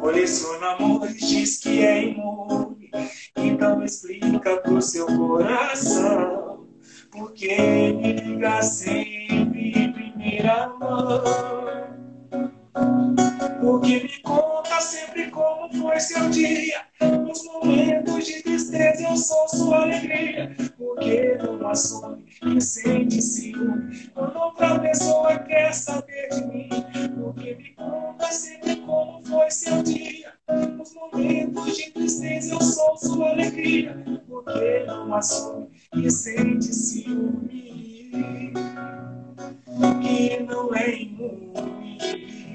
Coleciona amores, diz que é imune. Então explica pro seu coração. Porque me liga sempre em primeira mão. Porque me conta sempre como foi seu dia. Nos momentos de tristeza eu sou sua alegria. Porque não assume que sente ciúme. Quando outra pessoa quer saber de mim. Porque me conta sempre como foi seu dia. Nos momentos de tristeza eu sou sua alegria. Porque não assume que sente ciúme. Que não é imune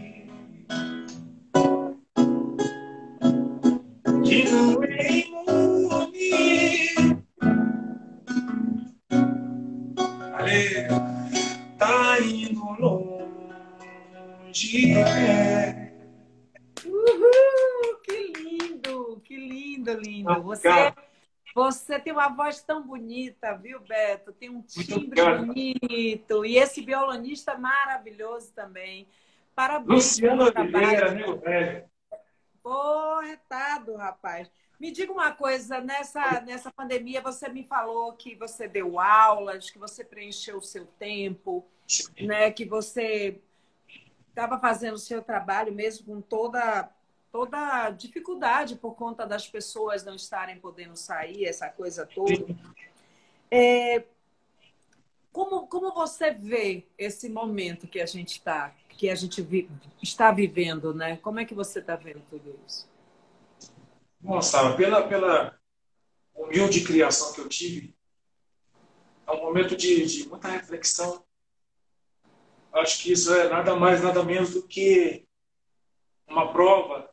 Você, você tem uma voz tão bonita, viu, Beto? Tem um timbre bonito. E esse violonista maravilhoso também. Parabéns. Luciano Oliveira, amigo velho. Porretado, rapaz. Me diga uma coisa, nessa, nessa pandemia você me falou que você deu aulas, que você preencheu o seu tempo, né? Que você estava fazendo o seu trabalho mesmo com toda toda dificuldade por conta das pessoas não estarem podendo sair, essa coisa toda. É, como, como você vê esse momento que a gente está que a gente vi, está vivendo, né? Como é que você está vendo tudo isso? Bom, Sara, pela, pela humilde criação que eu tive, é um momento de, de muita reflexão. Acho que isso é nada mais, nada menos do que uma prova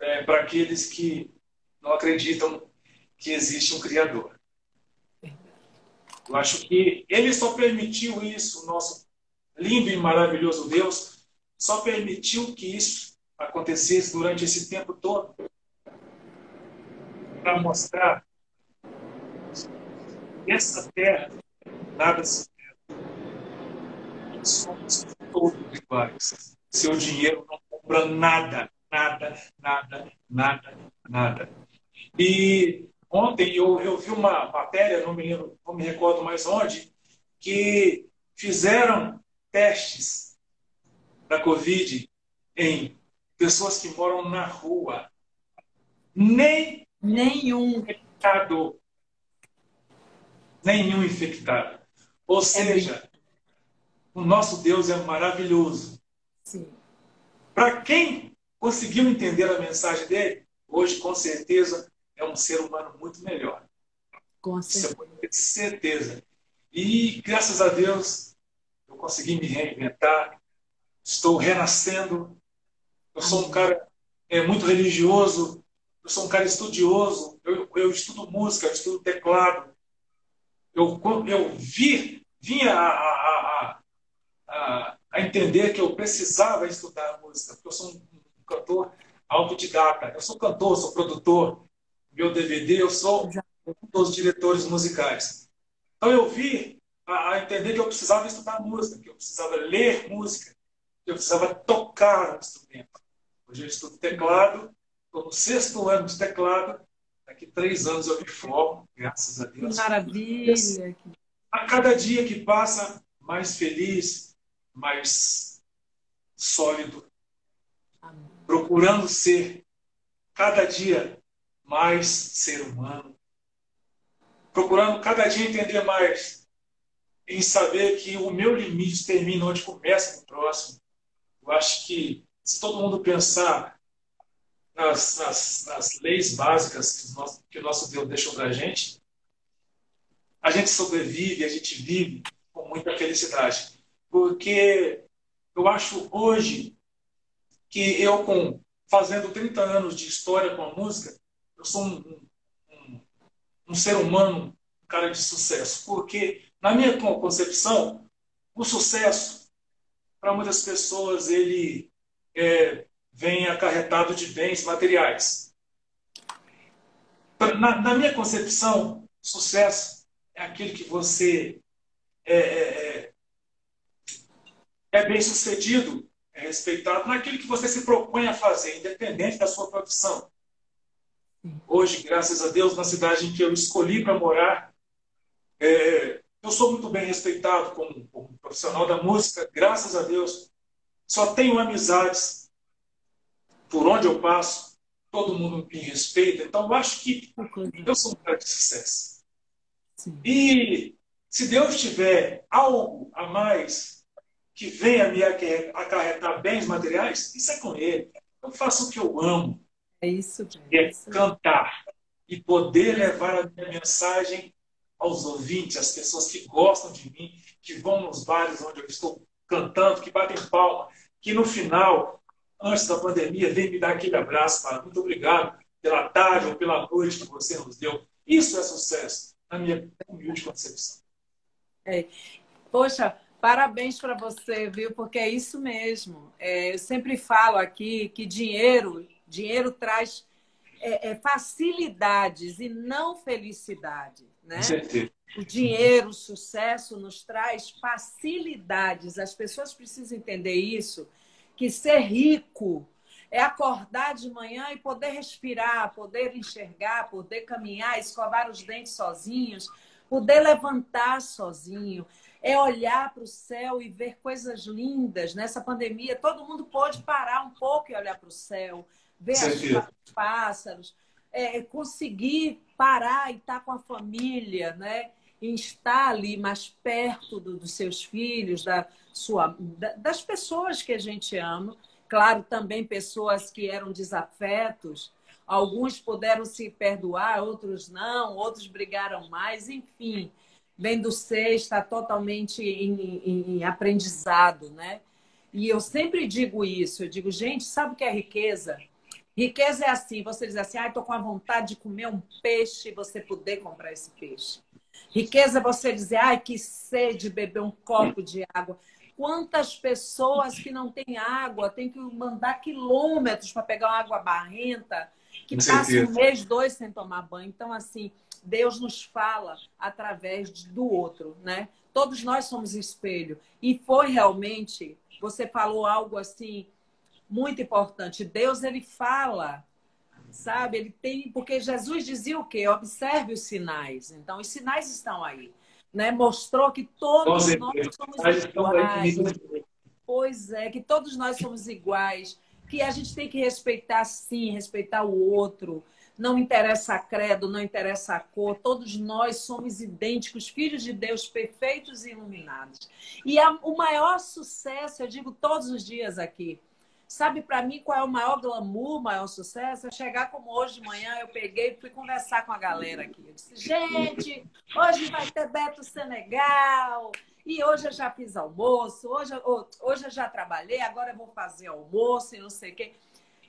é, para aqueles que não acreditam que existe um Criador. Eu acho que ele só permitiu isso, nosso lindo e maravilhoso Deus, só permitiu que isso acontecesse durante esse tempo todo para mostrar que essa terra nada se perde. Somos todos iguais. Seu dinheiro não compra nada, nada, nada, nada, nada. E ontem eu, eu vi uma matéria, não me, lembro, não me recordo mais onde, que fizeram testes da Covid em pessoas que moram na rua. Nem nenhum infectado. Nenhum infectado. Ou é seja, bem... o nosso Deus é maravilhoso. Para quem conseguiu entender a mensagem dele, hoje com certeza é um ser humano muito melhor. Com certeza. Isso é certeza. E graças a Deus eu consegui me reinventar, estou renascendo. Eu sou um cara é, muito religioso, eu sou um cara estudioso, eu, eu estudo música, eu estudo teclado. Eu, eu vi, vinha a, a, a, a, entender que eu precisava estudar música, porque eu sou um, cantor autodidata. Eu sou cantor, sou produtor. Meu DVD, eu sou um dos diretores musicais. Então eu vi a, entender que eu precisava estudar música, que eu precisava ler música, que eu precisava tocar um instrumento. Hoje eu estudo teclado, estou no sexto ano de teclado, daqui três anos eu me formo, graças a Deus. Maravilha! A cada dia que passa, mais feliz, mais sólido, Amém. procurando ser cada dia mais ser humano, procurando cada dia entender mais em saber que o meu limite termina onde começa o próximo. Eu acho que se todo mundo pensar nas, nas, nas leis básicas que o, nosso, que o nosso Deus deixou para a gente, a gente sobrevive, a gente vive com muita felicidade. Porque eu acho hoje que eu, com fazendo 30 anos de história com a música, eu sou um, um, um ser humano, um cara de sucesso. Porque, na minha concepção, o sucesso, para muitas pessoas, ele é, vem acarretado de bens materiais. Na, na minha concepção, sucesso é aquele que você é, é, é, é bem sucedido, é respeitado naquilo que você se propõe a fazer, independente da sua profissão. Hoje, graças a Deus, na cidade em que eu escolhi para morar, é, eu sou muito bem respeitado como, como, profissional da música, graças a Deus. Só tenho amizades por onde eu passo, todo mundo me respeita. Então, eu acho que eu sou um cara de sucesso. Sim. E se Deus tiver algo a mais que venha me acarretar bens materiais, isso é com Ele. Eu faço o que eu amo. É isso. Que é cantar e poder levar a minha mensagem aos ouvintes, às pessoas que gostam de mim, que vão nos bares onde eu estou cantando, que batem palma, que no final antes da pandemia, vem me dar aquele abraço, para Muito obrigado pela tarde ou pela noite que você nos deu. Isso é sucesso, na minha humilde concepção. É. Poxa, parabéns para você, viu? Porque é isso mesmo. É, eu sempre falo aqui que dinheiro, dinheiro traz é, é facilidades e não felicidade, né? Com certeza. O dinheiro, o sucesso nos traz facilidades. As pessoas precisam entender isso que ser rico é acordar de manhã e poder respirar, poder enxergar, poder caminhar, escovar os dentes sozinhos, poder levantar sozinho, é olhar para o céu e ver coisas lindas. Nessa pandemia, todo mundo pôde parar um pouco e olhar para o céu, ver os pássaros, é, conseguir parar e estar com a família, né? em estar ali mais perto do, dos seus filhos, da sua, da, das pessoas que a gente ama. Claro, também pessoas que eram desafetos. Alguns puderam se perdoar, outros não, outros brigaram mais, enfim. Vendo ser está totalmente em, em, em aprendizado, né? E eu sempre digo isso, eu digo, gente, sabe o que é riqueza? Riqueza é assim, você diz assim, ah, estou com a vontade de comer um peixe e você poder comprar esse peixe. Riqueza é você dizer, ai, que sede beber um copo de água. Quantas pessoas que não têm água, têm que mandar quilômetros para pegar uma água barrenta, que passam um mês, dois sem tomar banho. Então, assim, Deus nos fala através do outro, né? Todos nós somos espelho. E foi realmente, você falou algo assim muito importante. Deus, ele fala sabe? Ele tem, porque Jesus dizia o quê? Observe os sinais. Então, os sinais estão aí, né? Mostrou que todos nós somos iguais. Pois é, que todos nós somos iguais, que a gente tem que respeitar sim, respeitar o outro. Não interessa a credo, não interessa a cor, todos nós somos idênticos, filhos de Deus perfeitos e iluminados. E a, o maior sucesso, eu digo todos os dias aqui, Sabe para mim qual é o maior glamour, o maior sucesso? É chegar como hoje de manhã, eu peguei e fui conversar com a galera aqui. Eu disse, gente, hoje vai ter Beto Senegal. E hoje eu já fiz almoço, hoje, hoje eu já trabalhei, agora eu vou fazer almoço e não sei o quê.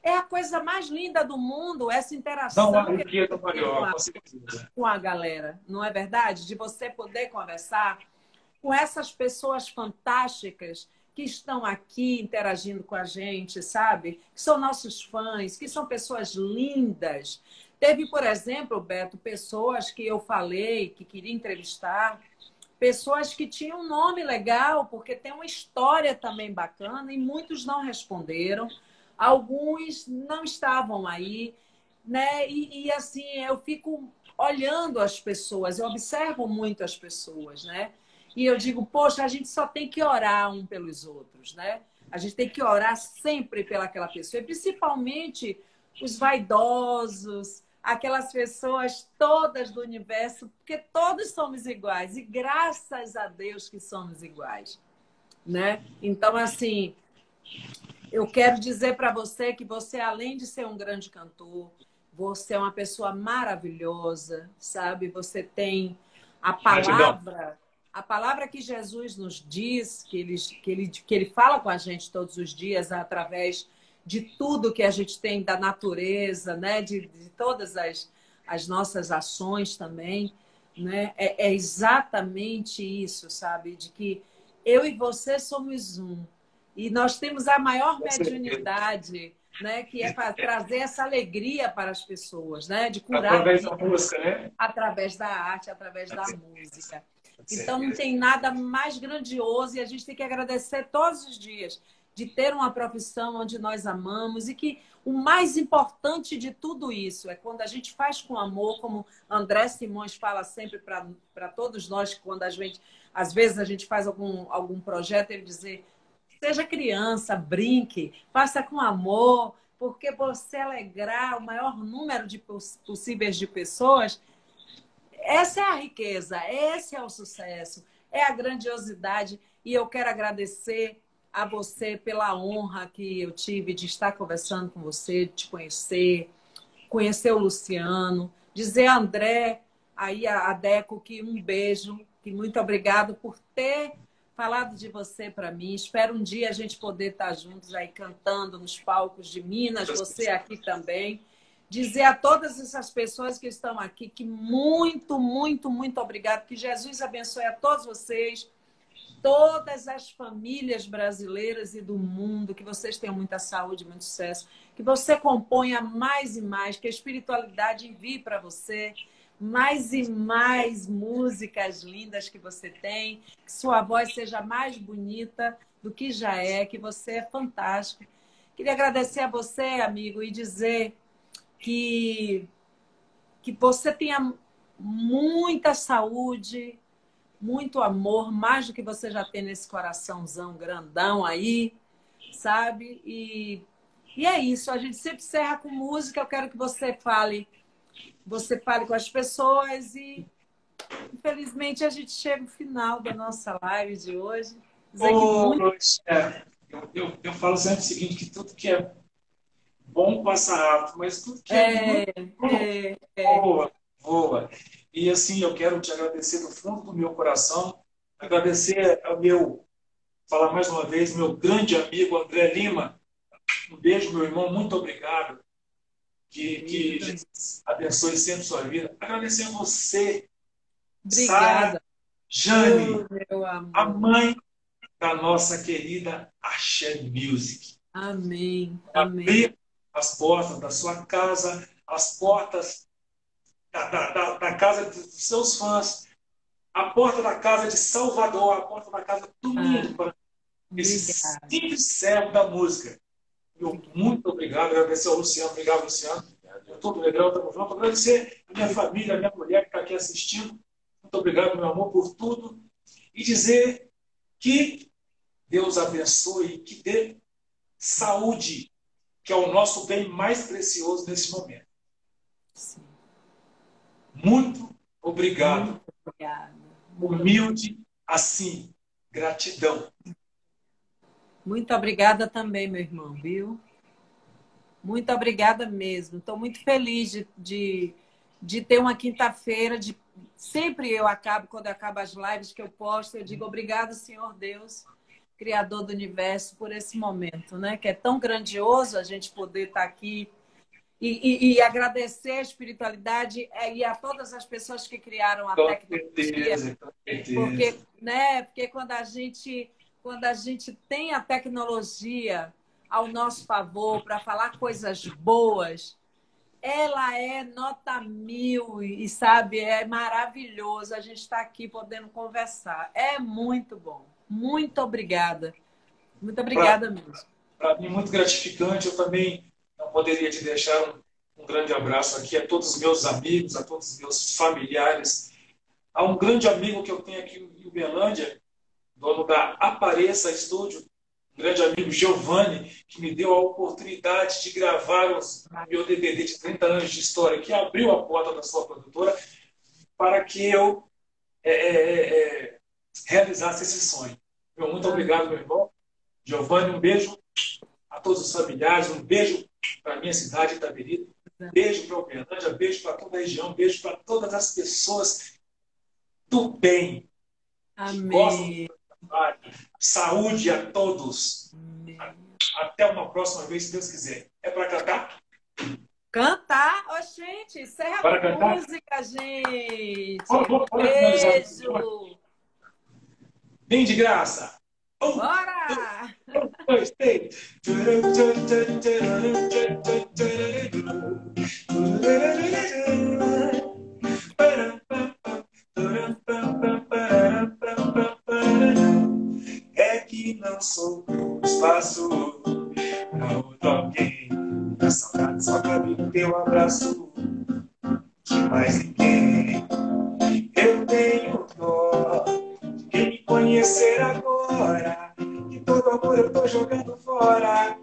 É a coisa mais linda do mundo, essa interação não, maior, com, com a galera, não é verdade? De você poder conversar com essas pessoas fantásticas que estão aqui interagindo com a gente, sabe? Que são nossos fãs, que são pessoas lindas. Teve, por exemplo, Beto, pessoas que eu falei que queria entrevistar, pessoas que tinham um nome legal, porque tem uma história também bacana, e muitos não responderam, alguns não estavam aí, né? E, e assim, eu fico olhando as pessoas, eu observo muito as pessoas, né? E eu digo, poxa, a gente só tem que orar um pelos outros, né? A gente tem que orar sempre pelaquela pessoa, e principalmente os vaidosos, aquelas pessoas todas do universo, porque todos somos iguais e graças a Deus que somos iguais, né? Então assim, eu quero dizer para você que você além de ser um grande cantor, você é uma pessoa maravilhosa, sabe? Você tem a palavra, a palavra que Jesus nos diz, que ele, que ele, que ele fala com a gente todos os dias através de tudo que a gente tem da natureza, né? de, de todas as, as nossas ações também. Né? É, é exatamente isso, sabe? De que eu e você somos um. E nós temos a maior mediunidade, né? Que é para trazer essa alegria para as pessoas, né? De curar. Através da música, né? Através da arte, através da música. Então não tem nada mais grandioso e a gente tem que agradecer todos os dias de ter uma profissão onde nós amamos e que o mais importante de tudo isso é quando a gente faz com amor, como André Simões fala sempre para todos nós, quando a gente, às vezes a gente faz algum, algum projeto, ele dizer, seja criança, brinque, faça com amor, porque você alegrar o maior número de possíveis de pessoas, essa é a riqueza, esse é o sucesso, é a grandiosidade. E eu quero agradecer a você pela honra que eu tive de estar conversando com você, de te conhecer, conhecer o Luciano, dizer a André, aí a Deco, que um beijo, que muito obrigado por ter falado de você para mim. Espero um dia a gente poder estar juntos aí cantando nos palcos de Minas, você aqui também. Dizer a todas essas pessoas que estão aqui que muito, muito, muito obrigado. Que Jesus abençoe a todos vocês todas as famílias brasileiras e do mundo, que vocês tenham muita saúde, muito sucesso, que você componha mais e mais, que a espiritualidade envie para você mais e mais músicas lindas que você tem, que sua voz seja mais bonita do que já é, que você é fantástico. Queria agradecer a você, amigo, e dizer que que você tenha muita saúde, muito amor, mais do que você já tem nesse coraçãozão grandão aí, sabe? E, e é isso, a gente sempre encerra com música. Eu quero que você fale, você fale com as pessoas e infelizmente a gente chega no final da nossa live de hoje. Oh, muito... é, eu, eu, eu, falo sempre o seguinte, que tudo que é bom passa rápido, mas tudo que é, é, é, é. voa, voa. E assim, eu quero te agradecer do fundo do meu coração, agradecer ao meu, falar mais uma vez, meu grande amigo André Lima. Um beijo, meu irmão, muito obrigado. Que, que Jesus abençoe sempre sua vida. Agradecer a você, Obrigada. Jane, oh, a mãe da nossa querida Axé Music. Amém. Amém. As portas da sua casa, as portas da, da, da, casa dos seus fãs, a porta da casa de Salvador, a porta da casa do ah, mundo, para esse simples servo da música. Eu, muito obrigado, agradecer ao Luciano, obrigado, Luciano. Tudo legal, estamos juntos. Agradecer a minha família, a minha mulher que está aqui assistindo. Muito obrigado, meu amor, por tudo. E dizer que Deus abençoe e que dê saúde, que é o nosso bem mais precioso nesse momento. Sim. Muito obrigado. Muito obrigada. Humilde assim. Gratidão. Muito obrigada também, meu irmão, viu? Muito obrigada mesmo. Estou muito feliz de, de, de ter uma quinta-feira. De... Sempre eu acabo, quando acaba as lives que eu posto, eu digo obrigado, Senhor Deus, Criador do Universo, por esse momento, né? Que é tão grandioso a gente poder estar aqui e, e, e, agradecer a espiritualidade é, e a todas as pessoas que criaram a com tecnologia. Certeza, porque, né, porque quando a gente quando a gente tem a tecnologia ao nosso favor para falar coisas boas, ela é nota mil e sabe é maravilhoso. A gente está aqui podendo conversar. É muito bom. Muito obrigada. Muito obrigada pra, mesmo. Para mim muito gratificante. Eu também não poderia te deixar um, um grande abraço aqui a todos os meus amigos, a todos os meus familiares. Há um grande amigo que eu tenho aqui em Uberlândia, dono da Apareça Estúdio, grande amigo Giovanni, que me deu a oportunidade de gravar o meu DVD de 30 anos de história, que abriu a porta da sua produtora para que eu é, é, é, é realizasse esse sonho. Meu, muito obrigado, meu irmão. Giovanni, um beijo a todos os familiares, um beijo para a minha cidade, Itabirito, beijo para o Uberlândia, beijo para toda a região, beijo para todas as pessoas do bem. Amém. Saúde a todos. Até uma próxima vez, se Deus quiser. É para cantar? Cantar? Ô, oh, gente, encerra para a cantar? música, gente. Oh, oh, Beijo. Vem de graça. Bora! Um, dois, três. Que não sou espaço pra outro alguém. A saudade só cabe no teu abraço. De mais ninguém. Eu tenho dó de quem me conhecer agora. Que todo amor eu tô jogando fora.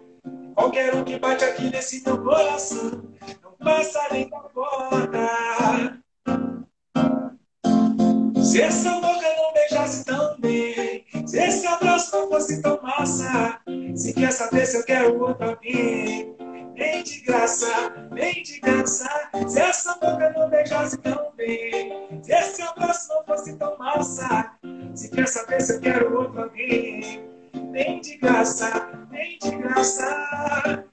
Qualquer um que bate aqui nesse meu coração não passa nem da porta. Se essa boca não beijasse tão bem, se esse abraço não fosse tão massa, se quer saber se eu quero outro alguém, nem de graça, nem de graça. Se essa boca não beijasse tão bem, se esse abraço não fosse tão massa, se quer saber se eu quero outro alguém, nem de graça, nem de graça.